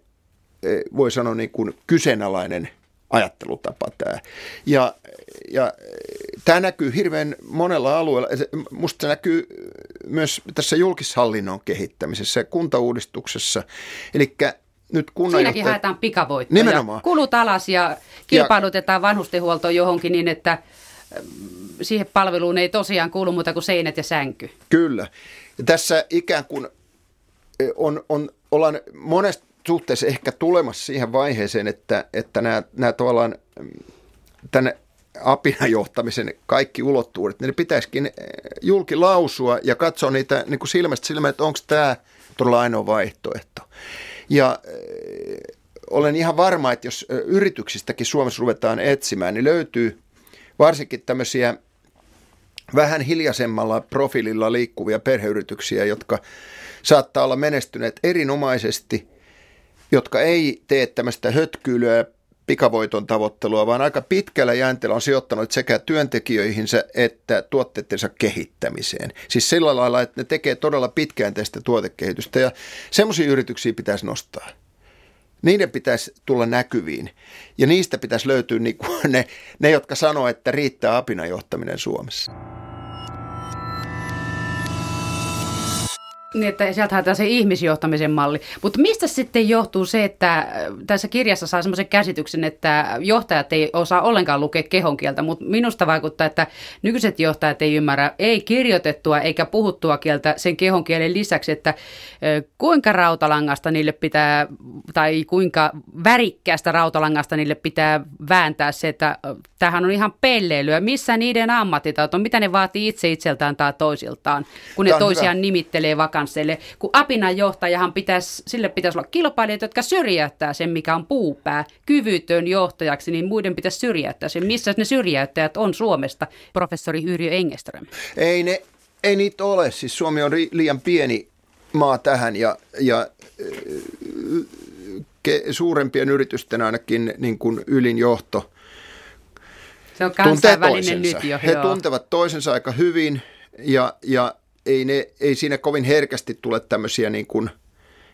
eh, voi sanoa niin kuin kyseenalainen ajattelutapa tämä. Ja, ja tämä näkyy hirveän monella alueella. Musta se näkyy myös tässä julkishallinnon kehittämisessä ja kuntauudistuksessa. Eli nyt Siinäkin haetaan pikavoittoja. Nimenomaan. Kulut alas ja kilpailutetaan ja... vanhustenhuolto johonkin niin, että mm, siihen palveluun ei tosiaan kuulu muuta kuin seinät ja sänky. Kyllä. Ja tässä ikään kuin on, on, ollaan monesta suhteessa ehkä tulemassa siihen vaiheeseen, että, että nämä, nämä tavallaan mm, tänne apinajohtamisen kaikki ulottuvuudet, niin ne pitäisikin e, julkilausua ja katsoa niitä niin kuin silmästä silmään, että onko tämä todella ainoa vaihtoehto. Ja äh, olen ihan varma, että jos yrityksistäkin Suomessa ruvetaan etsimään, niin löytyy varsinkin tämmöisiä vähän hiljaisemmalla profiililla liikkuvia perheyrityksiä, jotka saattaa olla menestyneet erinomaisesti, jotka ei tee tämmöistä hötkyilyä pikavoiton tavoittelua, vaan aika pitkällä jänteellä on sijoittanut sekä työntekijöihinsä että tuotteidensa kehittämiseen. Siis sillä lailla, että ne tekee todella pitkäjänteistä tuotekehitystä ja semmoisia yrityksiä pitäisi nostaa. Niiden pitäisi tulla näkyviin ja niistä pitäisi löytyä niin (laughs) ne, ne, jotka sanoo, että riittää apinajohtaminen Suomessa. Niin, että sieltä haetaan se ihmisjohtamisen malli. Mutta mistä sitten johtuu se, että äh, tässä kirjassa saa semmoisen käsityksen, että johtajat ei osaa ollenkaan lukea kehonkieltä, mutta minusta vaikuttaa, että nykyiset johtajat ei ymmärrä ei kirjoitettua eikä puhuttua kieltä sen kehonkielen lisäksi, että kuinka rautalangasta niille pitää, tai kuinka värikkäästä rautalangasta niille pitää vääntää se, että äh, tämähän on ihan pelleilyä. Missä niiden ammattitaito on, mitä ne vaatii itse itseltään tai toisiltaan, kun ne toisiaan hyvä. nimittelee vakansseille. Kun apinanjohtajahan pitäisi, sille pitäisi olla kilpailijat, jotka syrjäyttää sen, mikä on puupää, kyvytön johtajaksi, niin muiden pitäisi syrjäyttää sen. Missä ne syrjäyttäjät on Suomesta, professori Yrjö Engeström? Ei, ne, ei niitä ole. Siis Suomi on liian pieni maa tähän ja, ja ke, suurempien yritysten ainakin niin kuin ylin johto – se on kansainvälinen nyt jo. He joo. tuntevat toisensa aika hyvin ja, ja ei, ne, ei siinä kovin herkästi tule tämmöisiä niin kuin,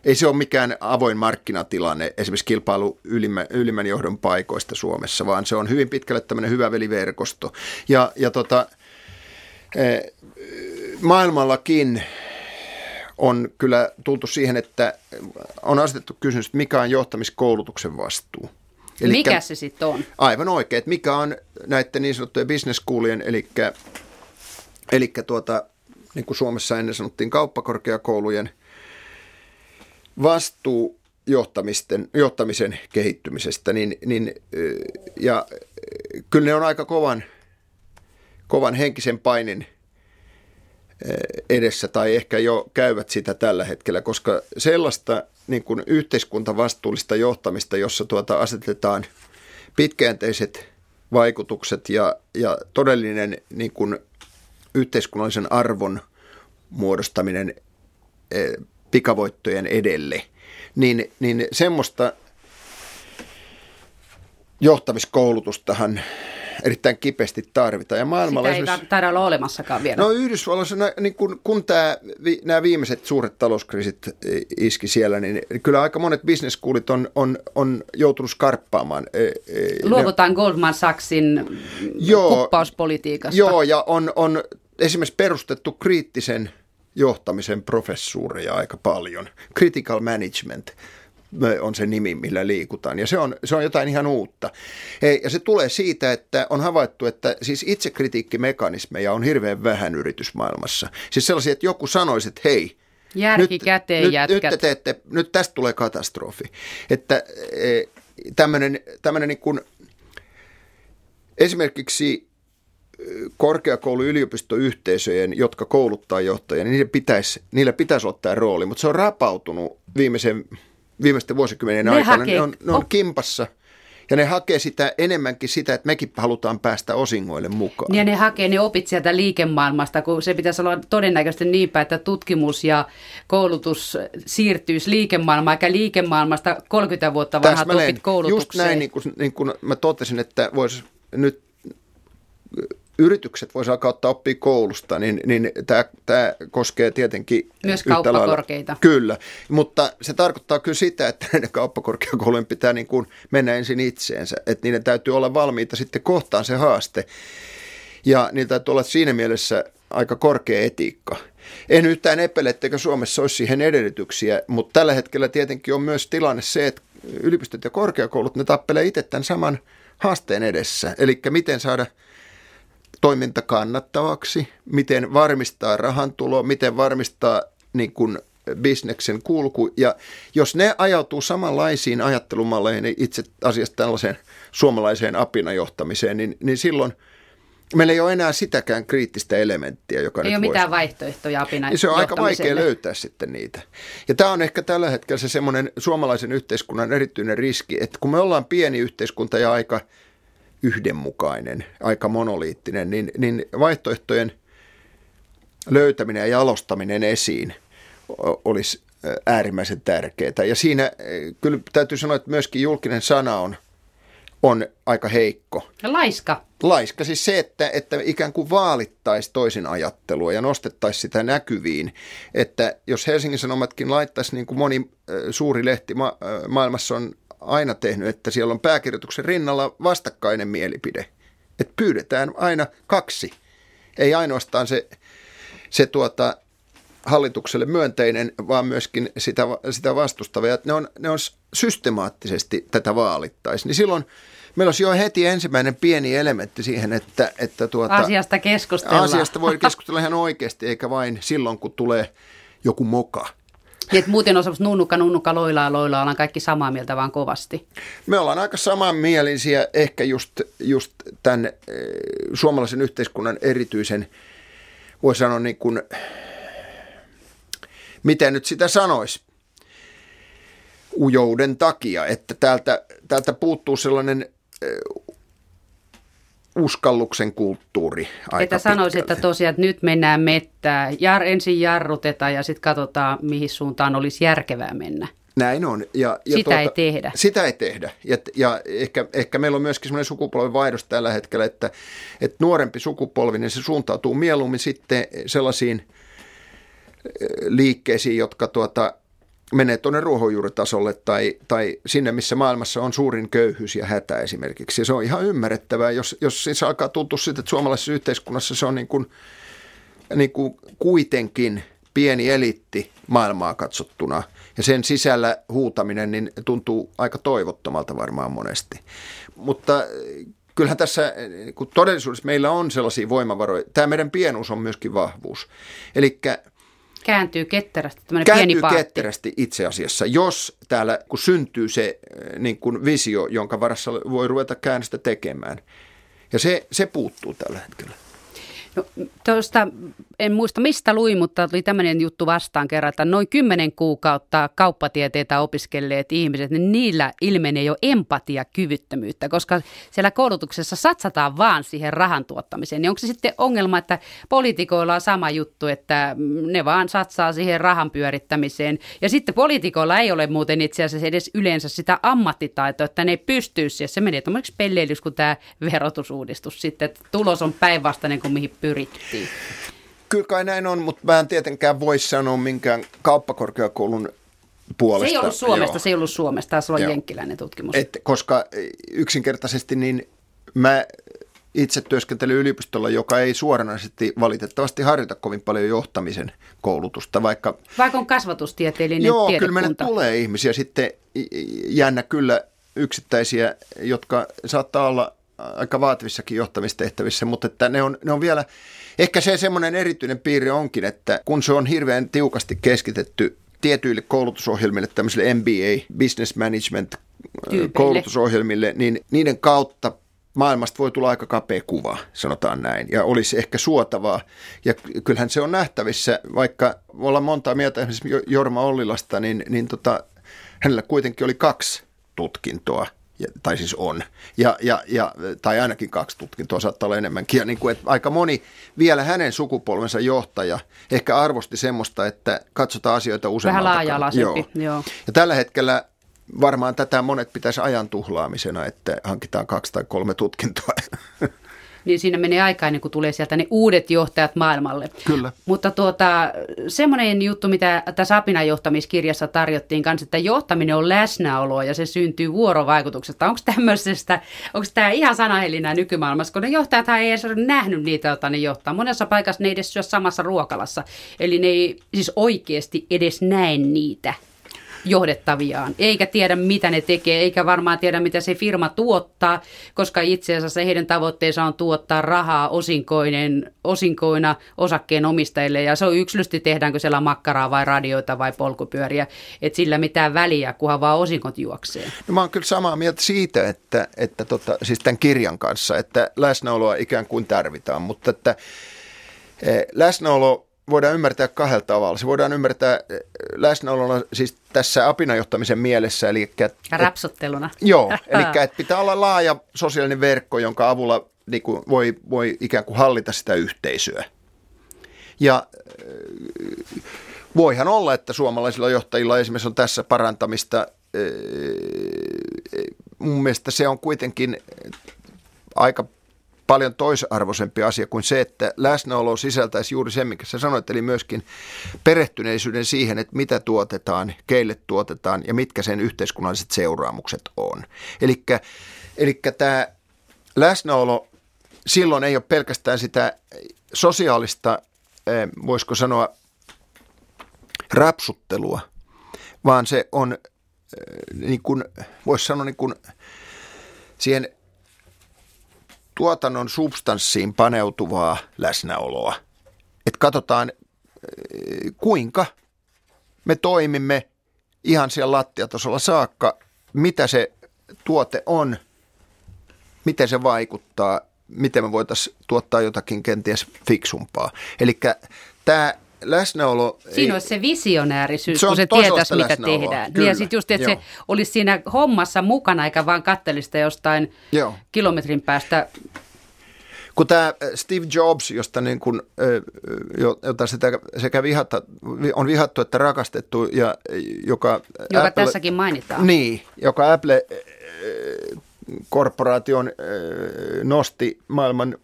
ei se ole mikään avoin markkinatilanne, esimerkiksi kilpailu ylimmän, ylimmän johdon paikoista Suomessa, vaan se on hyvin pitkälle tämmöinen hyvä veliverkosto. Ja, ja tota, eh, maailmallakin on kyllä tultu siihen, että on asetettu kysymys, että mikä on johtamiskoulutuksen vastuu. Elikkä, mikä se sitten on? Aivan oikein, että mikä on näiden niin sanottujen business schoolien, eli, eli tuota, niin kuin Suomessa ennen sanottiin kauppakorkeakoulujen vastuu johtamisten, johtamisen kehittymisestä, niin, niin, ja kyllä ne on aika kovan, kovan henkisen painin edessä tai ehkä jo käyvät sitä tällä hetkellä, koska sellaista niin kuin yhteiskuntavastuullista johtamista, jossa tuota asetetaan pitkäjänteiset vaikutukset ja, ja todellinen niin kuin yhteiskunnallisen arvon muodostaminen e, pikavoittojen edelle, niin, niin semmoista johtamiskoulutustahan erittäin kipeästi tarvitaan. Ja maailmalla Sitä ei taida olla olemassakaan vielä. No Yhdysvalloissa, niin kun, kun tämä, nämä viimeiset suuret talouskriisit iski siellä, niin kyllä aika monet bisneskuulit on, on, on joutunut skarppaamaan. E, e, Luovutaan ne, Goldman Sachsin joo, kuppauspolitiikasta. Joo, ja on, on esimerkiksi perustettu kriittisen johtamisen professuureja aika paljon. Critical management on se nimi, millä liikutaan. Ja se on, se on jotain ihan uutta. Ja se tulee siitä, että on havaittu, että siis itsekritiikkimekanismeja on hirveän vähän yritysmaailmassa. Siis sellaisia, että joku sanoisi, että hei, Järki nyt, käteen nyt, jätkät. Nyt, te teette, nyt tästä tulee katastrofi. Että e, tämmöinen, niin kuin, esimerkiksi korkeakoulu-yliopistoyhteisöjen, jotka kouluttaa johtajia, niin niillä pitäisi, niillä pitäisi olla tämä rooli, mutta se on rapautunut viimeisen viimeisten vuosikymmenien ne aikana. Hakee, ne on, ne on oh. kimpassa. Ja ne hakee sitä enemmänkin sitä, että mekin halutaan päästä osingoille mukaan. Ja ne hakee ne opit sieltä liikemaailmasta, kun se pitäisi olla todennäköisesti niinpä, että tutkimus ja koulutus siirtyisi liikemaailmaan, eikä liikemaailmasta 30 vuotta vanhat opit koulutukseen. Just näin, niin kuin, niin kuin mä totesin, että voisi nyt yritykset voisi alkaa ottaa oppia koulusta, niin, niin tämä, tämä koskee tietenkin Myös kauppakorkeita. Lailla. Kyllä, mutta se tarkoittaa kyllä sitä, että (laughs) näiden kauppakorkeakoulujen pitää niin kuin mennä ensin itseensä, että niiden täytyy olla valmiita sitten kohtaan se haaste. Ja niillä täytyy olla siinä mielessä aika korkea etiikka. En yhtään epäile, etteikö Suomessa olisi siihen edellytyksiä, mutta tällä hetkellä tietenkin on myös tilanne se, että yliopistot ja korkeakoulut, ne tappelee itse tämän saman haasteen edessä. Eli miten saada – toiminta kannattavaksi, miten varmistaa rahantulo, miten varmistaa niin kuin bisneksen kulku. Ja jos ne ajautuu samanlaisiin ajattelumalleihin niin itse asiassa tällaiseen suomalaiseen apinajohtamiseen, niin, niin silloin meillä ei ole enää sitäkään kriittistä elementtiä, joka Ei nyt ole mitään vaihtoehtoja apina Se on aika vaikea löytää sitten niitä. Ja tämä on ehkä tällä hetkellä se semmoinen suomalaisen yhteiskunnan erityinen riski, että kun me ollaan pieni yhteiskunta ja aika – yhdenmukainen, aika monoliittinen, niin, niin vaihtoehtojen löytäminen ja jalostaminen esiin olisi äärimmäisen tärkeää. Ja siinä kyllä täytyy sanoa, että myöskin julkinen sana on, on aika heikko. Ja laiska. Laiska, siis se, että, että ikään kuin vaalittaisi toisin ajattelua ja nostettaisiin sitä näkyviin. Että jos Helsingin Sanomatkin laittaisi, niin kuin moni suuri lehti ma- maailmassa on aina tehnyt, että siellä on pääkirjoituksen rinnalla vastakkainen mielipide. Että pyydetään aina kaksi. Ei ainoastaan se, se tuota, hallitukselle myönteinen, vaan myöskin sitä, sitä vastustavia. Että ne on, ne on systemaattisesti tätä vaalittaisi. Niin silloin meillä olisi jo heti ensimmäinen pieni elementti siihen, että... että tuota, asiasta keskustellaan. Asiasta voi keskustella ihan oikeasti, eikä vain silloin, kun tulee joku moka. Niin, että muuten on semmoista nunnukka, nunnukka, loilaa, loilaa, ollaan kaikki samaa mieltä vaan kovasti. Me ollaan aika samanmielisiä ehkä just, just tämän eh, suomalaisen yhteiskunnan erityisen, voi sanoa niin kuin, miten nyt sitä sanoisi, ujouden takia, että täältä, täältä puuttuu sellainen eh, uskalluksen kulttuuri aika Että sanoisit, että tosiaan, että nyt mennään mettää, jar, ensin jarrutetaan ja sitten katsotaan, mihin suuntaan olisi järkevää mennä. Näin on. Ja, ja sitä tuota, ei tehdä. Sitä ei tehdä. Ja, ja ehkä, ehkä meillä on myöskin sellainen sukupolven vaihdos tällä hetkellä, että, että nuorempi sukupolvi, niin se suuntautuu mieluummin sitten sellaisiin eh, liikkeisiin, jotka tuota, menee tuonne ruohonjuuritasolle tai, tai sinne, missä maailmassa on suurin köyhyys ja hätä esimerkiksi. Ja se on ihan ymmärrettävää, jos, jos siis alkaa tuntua siitä, että suomalaisessa yhteiskunnassa se on niin kuin, niin kuin kuitenkin pieni elitti maailmaa katsottuna. Ja sen sisällä huutaminen niin tuntuu aika toivottomalta varmaan monesti. Mutta kyllähän tässä niin todellisuudessa meillä on sellaisia voimavaroja. Tämä meidän pienuus on myöskin vahvuus. Eli Kääntyy ketterästi, Kääntyy pieni paatti. ketterästi itse asiassa, jos täällä kun syntyy se äh, niin kuin visio, jonka varassa voi ruveta käännöstä tekemään. Ja se, se puuttuu tällä hetkellä. No, tuosta en muista mistä luin, mutta tuli tämmöinen juttu vastaan kerran, että noin kymmenen kuukautta kauppatieteitä opiskelleet ihmiset, niin niillä ilmenee jo empatiakyvyttömyyttä, koska siellä koulutuksessa satsataan vaan siihen rahan tuottamiseen. Niin onko se sitten ongelma, että poliitikoilla on sama juttu, että ne vaan satsaa siihen rahan pyörittämiseen. Ja sitten poliitikoilla ei ole muuten itse asiassa edes yleensä sitä ammattitaitoa, että ne pystyy siihen. Se menee esimerkiksi pelleilys kuin tämä verotusuudistus sitten, että tulos on päinvastainen kuin mihin pyrittiin. Kyllä kai näin on, mutta mä en tietenkään voi sanoa minkään kauppakorkeakoulun puolesta. Se ei ollut Suomesta, Joo. se ei ollut Suomesta, taas on jenkkiläinen tutkimus. Et, koska yksinkertaisesti niin mä itse työskentelen yliopistolla, joka ei suoranaisesti valitettavasti harjoita kovin paljon johtamisen koulutusta. Vaikka, vaikka on kasvatustieteellinen Joo, tiedekunta. kyllä meille tulee ihmisiä sitten jännä kyllä yksittäisiä, jotka saattaa olla aika vaativissakin johtamistehtävissä, mutta että ne, on, ne on vielä, ehkä se semmoinen erityinen piirre onkin, että kun se on hirveän tiukasti keskitetty tietyille koulutusohjelmille, tämmöisille MBA, Business Management Tyypeille. koulutusohjelmille, niin niiden kautta maailmasta voi tulla aika kapea kuva, sanotaan näin, ja olisi ehkä suotavaa. Ja kyllähän se on nähtävissä, vaikka ollaan montaa mieltä esimerkiksi Jorma Ollilasta, niin, niin tota, hänellä kuitenkin oli kaksi tutkintoa ja, tai siis on, ja, ja, ja, tai ainakin kaksi tutkintoa saattaa olla enemmänkin. Ja niin kuin, että aika moni vielä hänen sukupolvensa johtaja ehkä arvosti semmoista, että katsotaan asioita useammalta. Vähän laaja-alaisempi, joo. joo. Ja tällä hetkellä varmaan tätä monet pitäisi ajan tuhlaamisena, että hankitaan kaksi tai kolme tutkintoa. (laughs) niin siinä menee aikaa ennen kuin tulee sieltä ne uudet johtajat maailmalle. Kyllä. Mutta tuota, semmoinen juttu, mitä tässä Apinan johtamiskirjassa tarjottiin kanssa, että johtaminen on läsnäoloa ja se syntyy vuorovaikutuksesta. Onko tämmöisestä, onko tämä ihan sanahelinää nykymaailmassa, kun ne johtajat ei edes ole nähnyt niitä, joita ne johtaa. Monessa paikassa ne ei edes syö samassa ruokalassa. Eli ne ei siis oikeasti edes näe niitä johdettaviaan, eikä tiedä mitä ne tekee, eikä varmaan tiedä mitä se firma tuottaa, koska itse asiassa heidän tavoitteensa on tuottaa rahaa osinkoinen, osinkoina osakkeen omistajille, ja se on yksilösti tehdäänkö siellä makkaraa vai radioita vai polkupyöriä, että sillä mitään väliä, kunhan vaan osinkot juoksee. No mä oon kyllä samaa mieltä siitä, että, että tota, siis tämän kirjan kanssa, että läsnäoloa ikään kuin tarvitaan, mutta että eh, läsnäolo voidaan ymmärtää kahdella tavalla. Se voidaan ymmärtää eh, läsnäolona siis tässä apinajohtamisen mielessä. Eli, että, Rapsotteluna. Et, joo, (laughs) eli että pitää olla laaja sosiaalinen verkko, jonka avulla niin kuin, voi, voi ikään kuin hallita sitä yhteisöä. Ja eh, voihan olla, että suomalaisilla johtajilla esimerkiksi on tässä parantamista. Eh, mun mielestä se on kuitenkin aika paljon toisarvoisempi asia kuin se, että läsnäolo sisältäisi juuri sen, mikä sä sanoit, eli myöskin perehtyneisyyden siihen, että mitä tuotetaan, keille tuotetaan ja mitkä sen yhteiskunnalliset seuraamukset on. Eli tämä läsnäolo silloin ei ole pelkästään sitä sosiaalista, eh, voisiko sanoa, rapsuttelua, vaan se on, niin kuin, voisi sanoa, niin kuin siihen tuotannon substanssiin paneutuvaa läsnäoloa. Että katsotaan, kuinka me toimimme ihan siellä lattiatasolla saakka, mitä se tuote on, miten se vaikuttaa, miten me voitaisiin tuottaa jotakin kenties fiksumpaa. Eli tämä läsnäolo... Siinä olisi se visionäärisyys, se kun se tietäisi, mitä tehdään. Kyllä, niin ja sitten just, että joo. se olisi siinä hommassa mukana, eikä vaan kattelista jostain joo. kilometrin päästä kun tämä Steve Jobs, josta niin kuin, jota sitä sekä vihata, on vihattu että rakastettu, ja joka, joka Apple, tässäkin mainitaan. Niin, joka Apple korporaation nosti maailman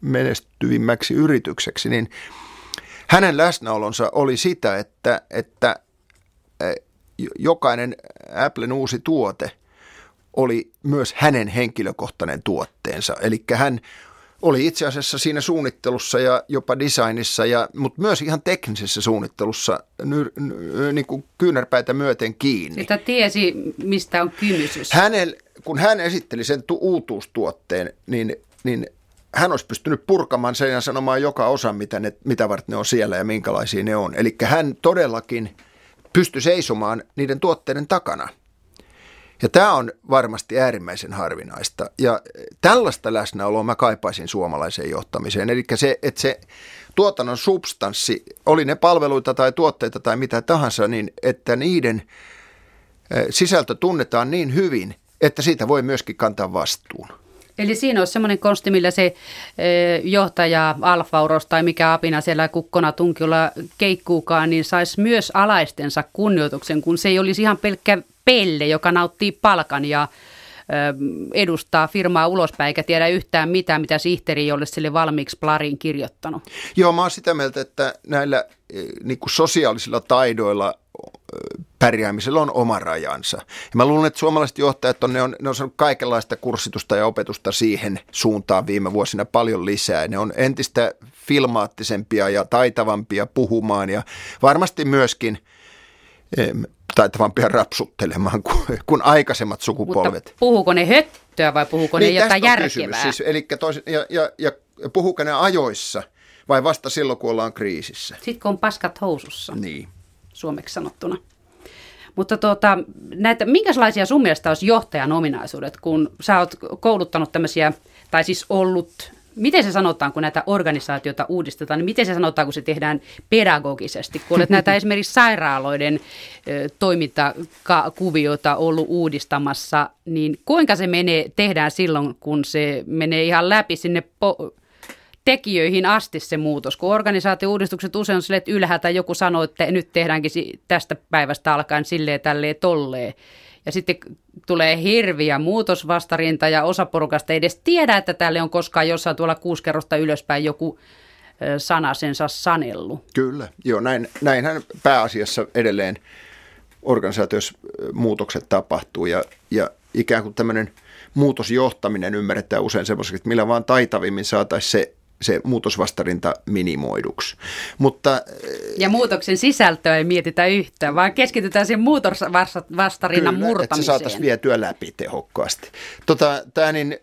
menestyvimmäksi yritykseksi, niin läsnäolonsa oli sitä, että, että jokainen Applen uusi tuote oli myös hänen henkilökohtainen tuotteensa. Eli hän oli itse asiassa siinä suunnittelussa ja jopa designissa, ja, mutta myös ihan teknisessä suunnittelussa ny, ny, niin kuin kyynärpäitä myöten kiinni. Sitä tiesi, mistä on kymysys. Hänel, kun hän esitteli sen tu- uutuustuotteen, niin, niin hän olisi pystynyt purkamaan sen ja sanomaan joka osa, mitä, ne, mitä varten ne on siellä ja minkälaisia ne on. Eli hän todellakin pystyi seisomaan niiden tuotteiden takana – ja tämä on varmasti äärimmäisen harvinaista. Ja tällaista läsnäoloa mä kaipaisin suomalaiseen johtamiseen. Eli se, että se tuotannon substanssi, oli ne palveluita tai tuotteita tai mitä tahansa, niin että niiden sisältö tunnetaan niin hyvin, että siitä voi myöskin kantaa vastuun. Eli siinä olisi semmoinen konsti, millä se johtaja Alfauros tai mikä apina siellä kukkona tunkiolla keikkuukaan, niin saisi myös alaistensa kunnioituksen, kun se ei olisi ihan pelkkä pelle, joka nauttii palkan ja edustaa firmaa ulospäin eikä tiedä yhtään mitään, mitä sihteeri ei ole sille valmiiksi plariin kirjoittanut. Joo, mä oon sitä mieltä, että näillä niin kuin sosiaalisilla taidoilla pärjäämisellä on oma rajansa. Ja mä luulen, että suomalaiset johtajat on, ne on, ne on saanut kaikenlaista kurssitusta ja opetusta siihen suuntaan viime vuosina paljon lisää. Ne on entistä filmaattisempia ja taitavampia puhumaan ja varmasti myöskin taitavampia rapsuttelemaan kuin, kuin aikaisemmat sukupolvet. Mutta puhuuko ne höttöä vai puhuuko niin, ne jotain järkevää? Siis, eli tois, ja, ja, ja puhuuko ne ajoissa vai vasta silloin, kun ollaan kriisissä? Sitten kun on paskat housussa, niin. Suomeksi sanottuna. Mutta tuota, näitä, minkälaisia sun mielestä olisi johtajan ominaisuudet, kun sä oot kouluttanut tämmöisiä, tai siis ollut miten se sanotaan, kun näitä organisaatioita uudistetaan, niin miten se sanotaan, kun se tehdään pedagogisesti? Kun olet näitä (laughs) esimerkiksi sairaaloiden toimintakuvioita ollut uudistamassa, niin kuinka se menee, tehdään silloin, kun se menee ihan läpi sinne po- tekijöihin asti se muutos, kun organisaatio-uudistukset usein on sille, että ylhäältä joku sanoo, että nyt tehdäänkin tästä päivästä alkaen silleen, tälleen, tolleen. Ja sitten tulee hirviä muutosvastarinta ja osa porukasta ei edes tiedä, että tälle on koskaan jossain tuolla kuusi kerrosta ylöspäin joku sanasensa sanellu. Kyllä, joo, näin, näinhän pääasiassa edelleen organisaatiossa muutokset tapahtuu ja, ja ikään kuin tämmöinen muutosjohtaminen ymmärretään usein semmoiseksi, että millä vaan taitavimmin saataisiin se se muutosvastarinta minimoiduksi. Mutta, eh, ja muutoksen sisältöä ei mietitä yhtään, vaan keskitytään sen muutosvastarinnan kyllä, murtamiseen. että se saataisiin vietyä läpi tehokkaasti. Tota, tämä niin, eh,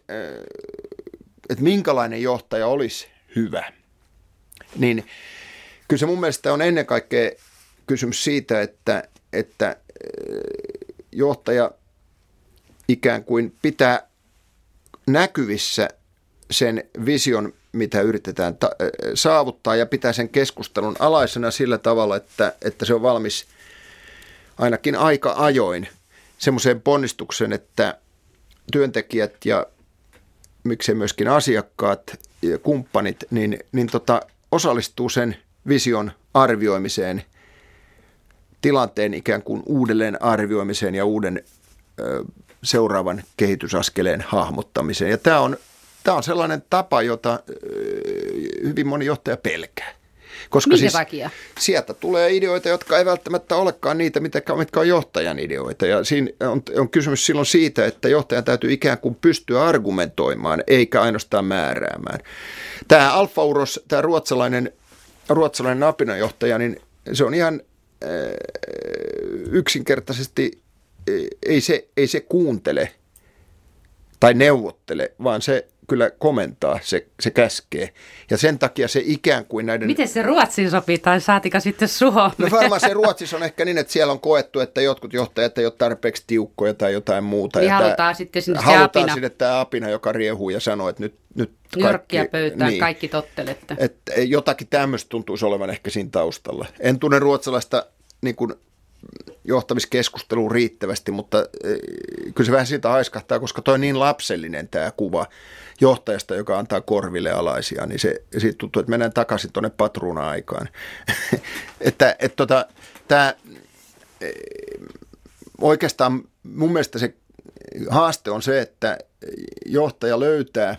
että minkälainen johtaja olisi hyvä, niin kyllä se mun mielestä on ennen kaikkea kysymys siitä, että, että eh, johtaja ikään kuin pitää näkyvissä sen vision, mitä yritetään ta- saavuttaa ja pitää sen keskustelun alaisena sillä tavalla, että, että se on valmis ainakin aika ajoin semmoiseen ponnistukseen, että työntekijät ja miksei myöskin asiakkaat ja kumppanit, niin, niin tota, osallistuu sen vision arvioimiseen, tilanteen ikään kuin uudelleen arvioimiseen ja uuden ö, seuraavan kehitysaskeleen hahmottamiseen. Ja tämä on tämä on sellainen tapa, jota hyvin moni johtaja pelkää. Koska siis takia? sieltä tulee ideoita, jotka ei välttämättä olekaan niitä, mitkä, mitkä on johtajan ideoita. Ja siinä on, on kysymys silloin siitä, että johtajan täytyy ikään kuin pystyä argumentoimaan, eikä ainoastaan määräämään. Tämä Alfa Uros, tämä ruotsalainen, ruotsalainen apinajohtaja, niin se on ihan yksinkertaisesti ei se, ei se kuuntele tai neuvottele, vaan se kyllä komentaa, se, se käskee. Ja sen takia se ikään kuin näiden... Miten se Ruotsiin sopii tai saatika sitten Suomeen? No varmaan se Ruotsissa on ehkä niin, että siellä on koettu, että jotkut johtajat ei ole tarpeeksi tiukkoja tai jotain muuta. Niin halutaan tämä, sitten sinne halutaan se apina. sinne tämä apina, joka riehuu ja sanoo, että nyt, nyt Nyrkkiä pöytään, niin, kaikki tottelette. Että jotakin tämmöistä tuntuisi olevan ehkä siinä taustalla. En tunne ruotsalaista niin kuin johtamiskeskusteluun riittävästi, mutta eh, kyllä se vähän siitä haiskahtaa, koska toi on niin lapsellinen tämä kuva johtajasta, joka antaa korville alaisia, niin se siitä tuntuu, että mennään takaisin tuonne patruuna-aikaan. (laughs) että et tota, tämä eh, oikeastaan mun mielestä se haaste on se, että johtaja löytää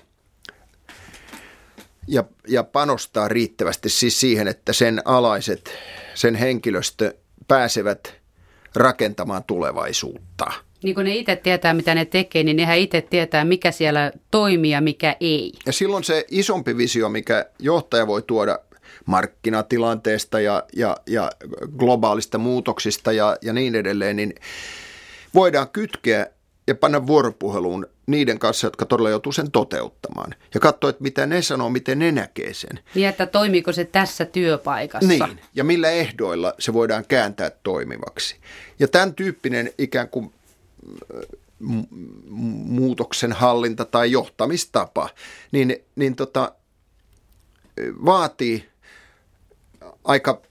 ja, ja panostaa riittävästi siis siihen, että sen alaiset, sen henkilöstö pääsevät rakentamaan tulevaisuutta. Niin kun ne itse tietää, mitä ne tekee, niin nehän itse tietää, mikä siellä toimii ja mikä ei. Ja silloin se isompi visio, mikä johtaja voi tuoda markkinatilanteesta ja, ja, ja globaalista muutoksista ja, ja niin edelleen, niin voidaan kytkeä ja panna vuoropuheluun niiden kanssa, jotka todella joutuu sen toteuttamaan. Ja katsoa, että mitä ne sanoo, miten ne näkee sen. Niin, että toimiiko se tässä työpaikassa. Niin, ja millä ehdoilla se voidaan kääntää toimivaksi. Ja tämän tyyppinen ikään kuin muutoksen hallinta tai johtamistapa, niin, niin tota, vaatii aika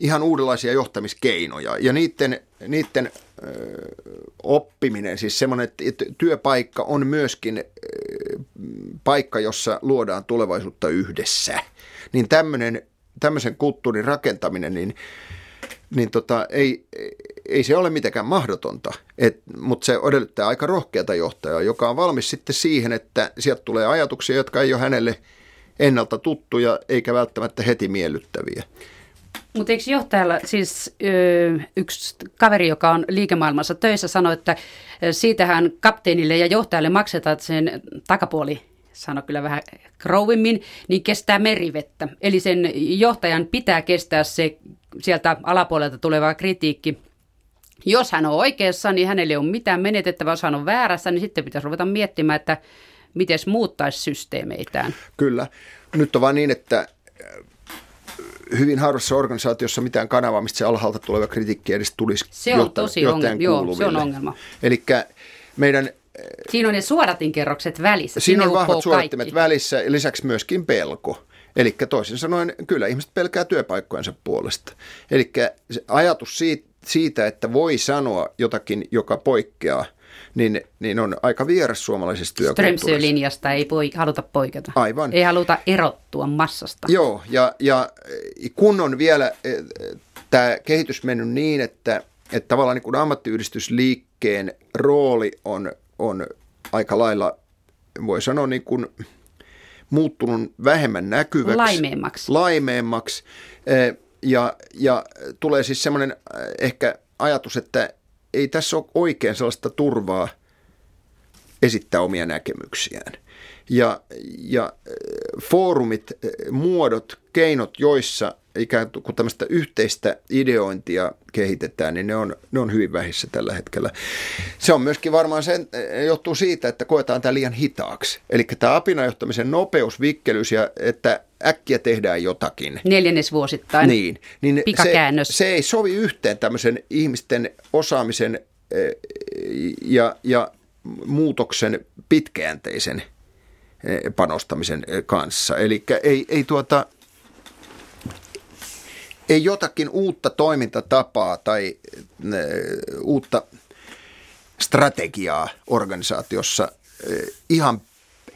ihan uudenlaisia johtamiskeinoja. Ja niiden, niiden ö, oppiminen, siis semmoinen, että työpaikka on myöskin ö, paikka, jossa luodaan tulevaisuutta yhdessä. Niin tämmöinen, tämmöisen kulttuurin rakentaminen, niin, niin tota, ei, ei se ole mitenkään mahdotonta, Et, mutta se edellyttää aika rohkeata johtajaa, joka on valmis sitten siihen, että sieltä tulee ajatuksia, jotka ei ole hänelle ennalta tuttuja eikä välttämättä heti miellyttäviä. Mutta eikö johtajalla, siis yksi kaveri, joka on liikemaailmassa töissä, sanoi, että siitähän kapteenille ja johtajalle maksetaan sen takapuoli sano kyllä vähän krouimmin, niin kestää merivettä. Eli sen johtajan pitää kestää se sieltä alapuolelta tuleva kritiikki. Jos hän on oikeassa, niin hänelle ei ole mitään menetettävää. Jos hän on väärässä, niin sitten pitäisi ruveta miettimään, että miten muuttaisi systeemeitään. Kyllä. Nyt on vain niin, että hyvin harvassa organisaatiossa mitään kanavaa, mistä se alhaalta tuleva kritiikki edes tulisi Se on tosi ongelma. Joo, se on ongelma. Eli meidän Siinä on ne suodatinkerrokset välissä. Siinä on vahvat suodattimet kaikki. välissä ja lisäksi myöskin pelko. Eli toisin sanoen, kyllä ihmiset pelkää työpaikkojensa puolesta. Eli ajatus siitä, siitä, että voi sanoa jotakin, joka poikkeaa – niin, niin on aika vieras suomalaisessa työkulttuurissa. Strömsö-linjasta ei poi, haluta poiketa. Aivan. Ei haluta erottua massasta. Joo, ja, ja kun on vielä e, tämä kehitys mennyt niin, että, että tavallaan niin kuin ammattiyhdistysliikkeen rooli on, on aika lailla, voi sanoa niin kuin muuttunut vähemmän näkyväksi. Laimeemmaksi. Laimeemmaksi. E, ja, ja tulee siis semmoinen ehkä ajatus, että ei tässä ole oikein sellaista turvaa esittää omia näkemyksiään. Ja, ja foorumit, muodot, keinot, joissa ikään kuin tämmöistä yhteistä ideointia kehitetään, niin ne on, ne on hyvin vähissä tällä hetkellä. Se on myöskin varmaan sen, johtuu siitä, että koetaan tämä liian hitaaksi. Eli tämä apinajohtamisen nopeus, vikkelyys ja että äkkiä tehdään jotakin. Neljännesvuosittain. Niin. niin Pikakäännös. Se, se ei sovi yhteen tämmöisen ihmisten osaamisen ja, ja muutoksen pitkäjänteisen panostamisen eh, kanssa. Eli ei, ei tuota, ei jotakin uutta toimintatapaa tai uutta strategiaa organisaatiossa ihan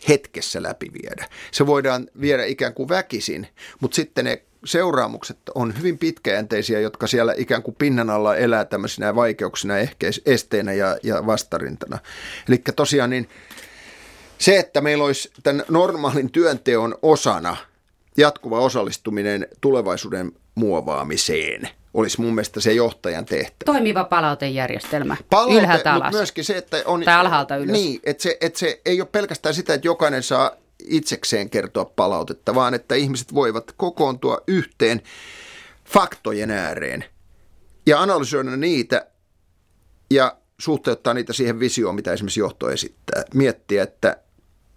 hetkessä läpi viedä. Se voidaan viedä ikään kuin väkisin, mutta sitten ne seuraamukset on hyvin pitkäjänteisiä, jotka siellä ikään kuin pinnan alla elää tämmöisinä vaikeuksina, ehkä esteenä ja, ja vastarintana. Eli tosiaan niin se, että meillä olisi tämän normaalin työnteon osana jatkuva osallistuminen tulevaisuuden muovaamiseen – olisi mun mielestä se johtajan tehtävä. Toimiva palautejärjestelmä, Palaute, ylhäältä alas. Mutta myöskin se, että on... Tai alhaalta ylös. Niin, että se, että se ei ole pelkästään sitä, että jokainen saa itsekseen kertoa palautetta, vaan että ihmiset voivat kokoontua yhteen faktojen ääreen ja analysoida niitä ja suhteuttaa niitä siihen visioon, mitä esimerkiksi johto esittää. Miettiä, että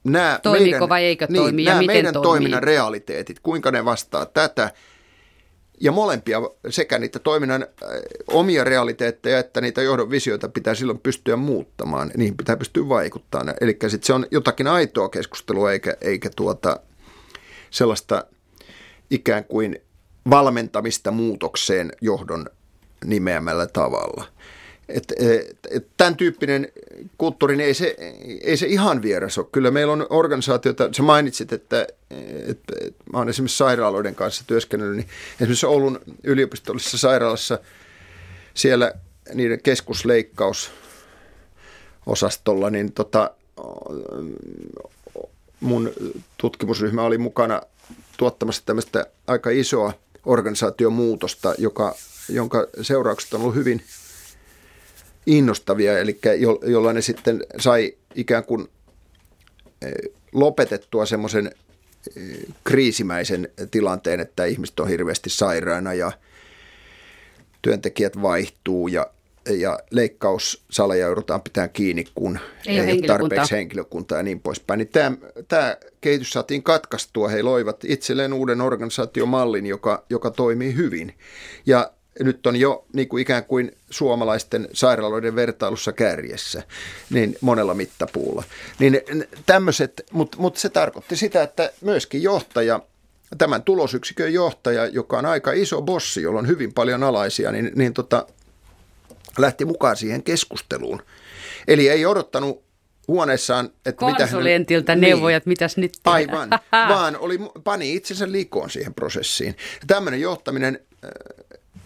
nämä Toimiiko meidän, vai eikö niin, toimi ja nämä miten meidän toimii? toiminnan realiteetit, kuinka ne vastaa tätä. Ja molempia, sekä niitä toiminnan äh, omia realiteetteja että niitä johdon visioita pitää silloin pystyä muuttamaan. Niihin pitää pystyä vaikuttamaan. Eli se on jotakin aitoa keskustelua eikä, eikä tuota sellaista ikään kuin valmentamista muutokseen johdon nimeämällä tavalla. Et, et, et, tämän tyyppinen kulttuuri, niin ei se, ei se ihan vieras ole. Kyllä meillä on organisaatioita, sä mainitsit, että et, et, mä olen esimerkiksi sairaaloiden kanssa työskennellyt, niin esimerkiksi Oulun yliopistollisessa sairaalassa siellä niiden keskusleikkaus osastolla, niin tota, mun tutkimusryhmä oli mukana tuottamassa tämmöistä aika isoa organisaatiomuutosta, joka, jonka seuraukset on ollut hyvin innostavia, eli jo, jolla ne sitten sai ikään kuin eh, lopetettua semmoisen eh, kriisimäisen tilanteen, että ihmiset on hirveästi sairaana ja työntekijät vaihtuu ja ja leikkaussaleja joudutaan pitää kiinni, kun ei, ei ole tarpeeksi henkilökuntaa ja niin poispäin. Niin tämä, tämä kehitys saatiin katkaistua. He loivat itselleen uuden organisaatiomallin, joka, joka toimii hyvin. Ja nyt on jo niin kuin ikään kuin suomalaisten sairaaloiden vertailussa kärjessä, niin monella mittapuulla. Niin tämmöiset, mutta mut se tarkoitti sitä, että myöskin johtaja, tämän tulosyksikön johtaja, joka on aika iso bossi, jolla on hyvin paljon alaisia, niin, niin tota, lähti mukaan siihen keskusteluun. Eli ei odottanut huoneessaan, että Konsulentilta mitä hän, niin, että mitäs nyt tehdään. Aivan, (laughs) vaan oli, pani itsensä likoon siihen prosessiin. Tämmöinen johtaminen äh,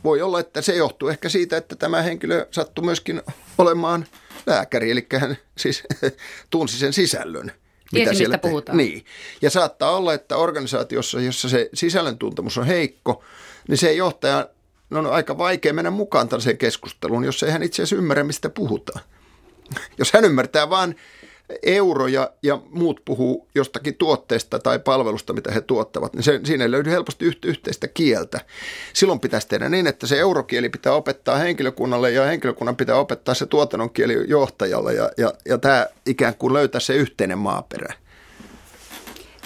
voi olla, että se johtuu ehkä siitä, että tämä henkilö sattui myöskin olemaan lääkäri, eli hän siis (laughs) tunsi sen sisällön. Tiesi, mitä siellä mistä puhutaan. Niin. Ja saattaa olla, että organisaatiossa, jossa se sisällön tuntemus on heikko, niin se johtaja No, on aika vaikea mennä mukaan tällaiseen keskusteluun, jos ei hän itse asiassa ymmärrä, mistä puhutaan. (laughs) Jos hän ymmärtää vain euroja ja muut puhuu jostakin tuotteesta tai palvelusta, mitä he tuottavat, niin se, siinä ei löydy helposti yhteistä kieltä. Silloin pitäisi tehdä niin, että se eurokieli pitää opettaa henkilökunnalle ja henkilökunnan pitää opettaa se tuotannon kieli johtajalle ja, ja, ja tämä ikään kuin löytää se yhteinen maaperä.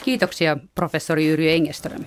Kiitoksia professori Yrjö Engeström.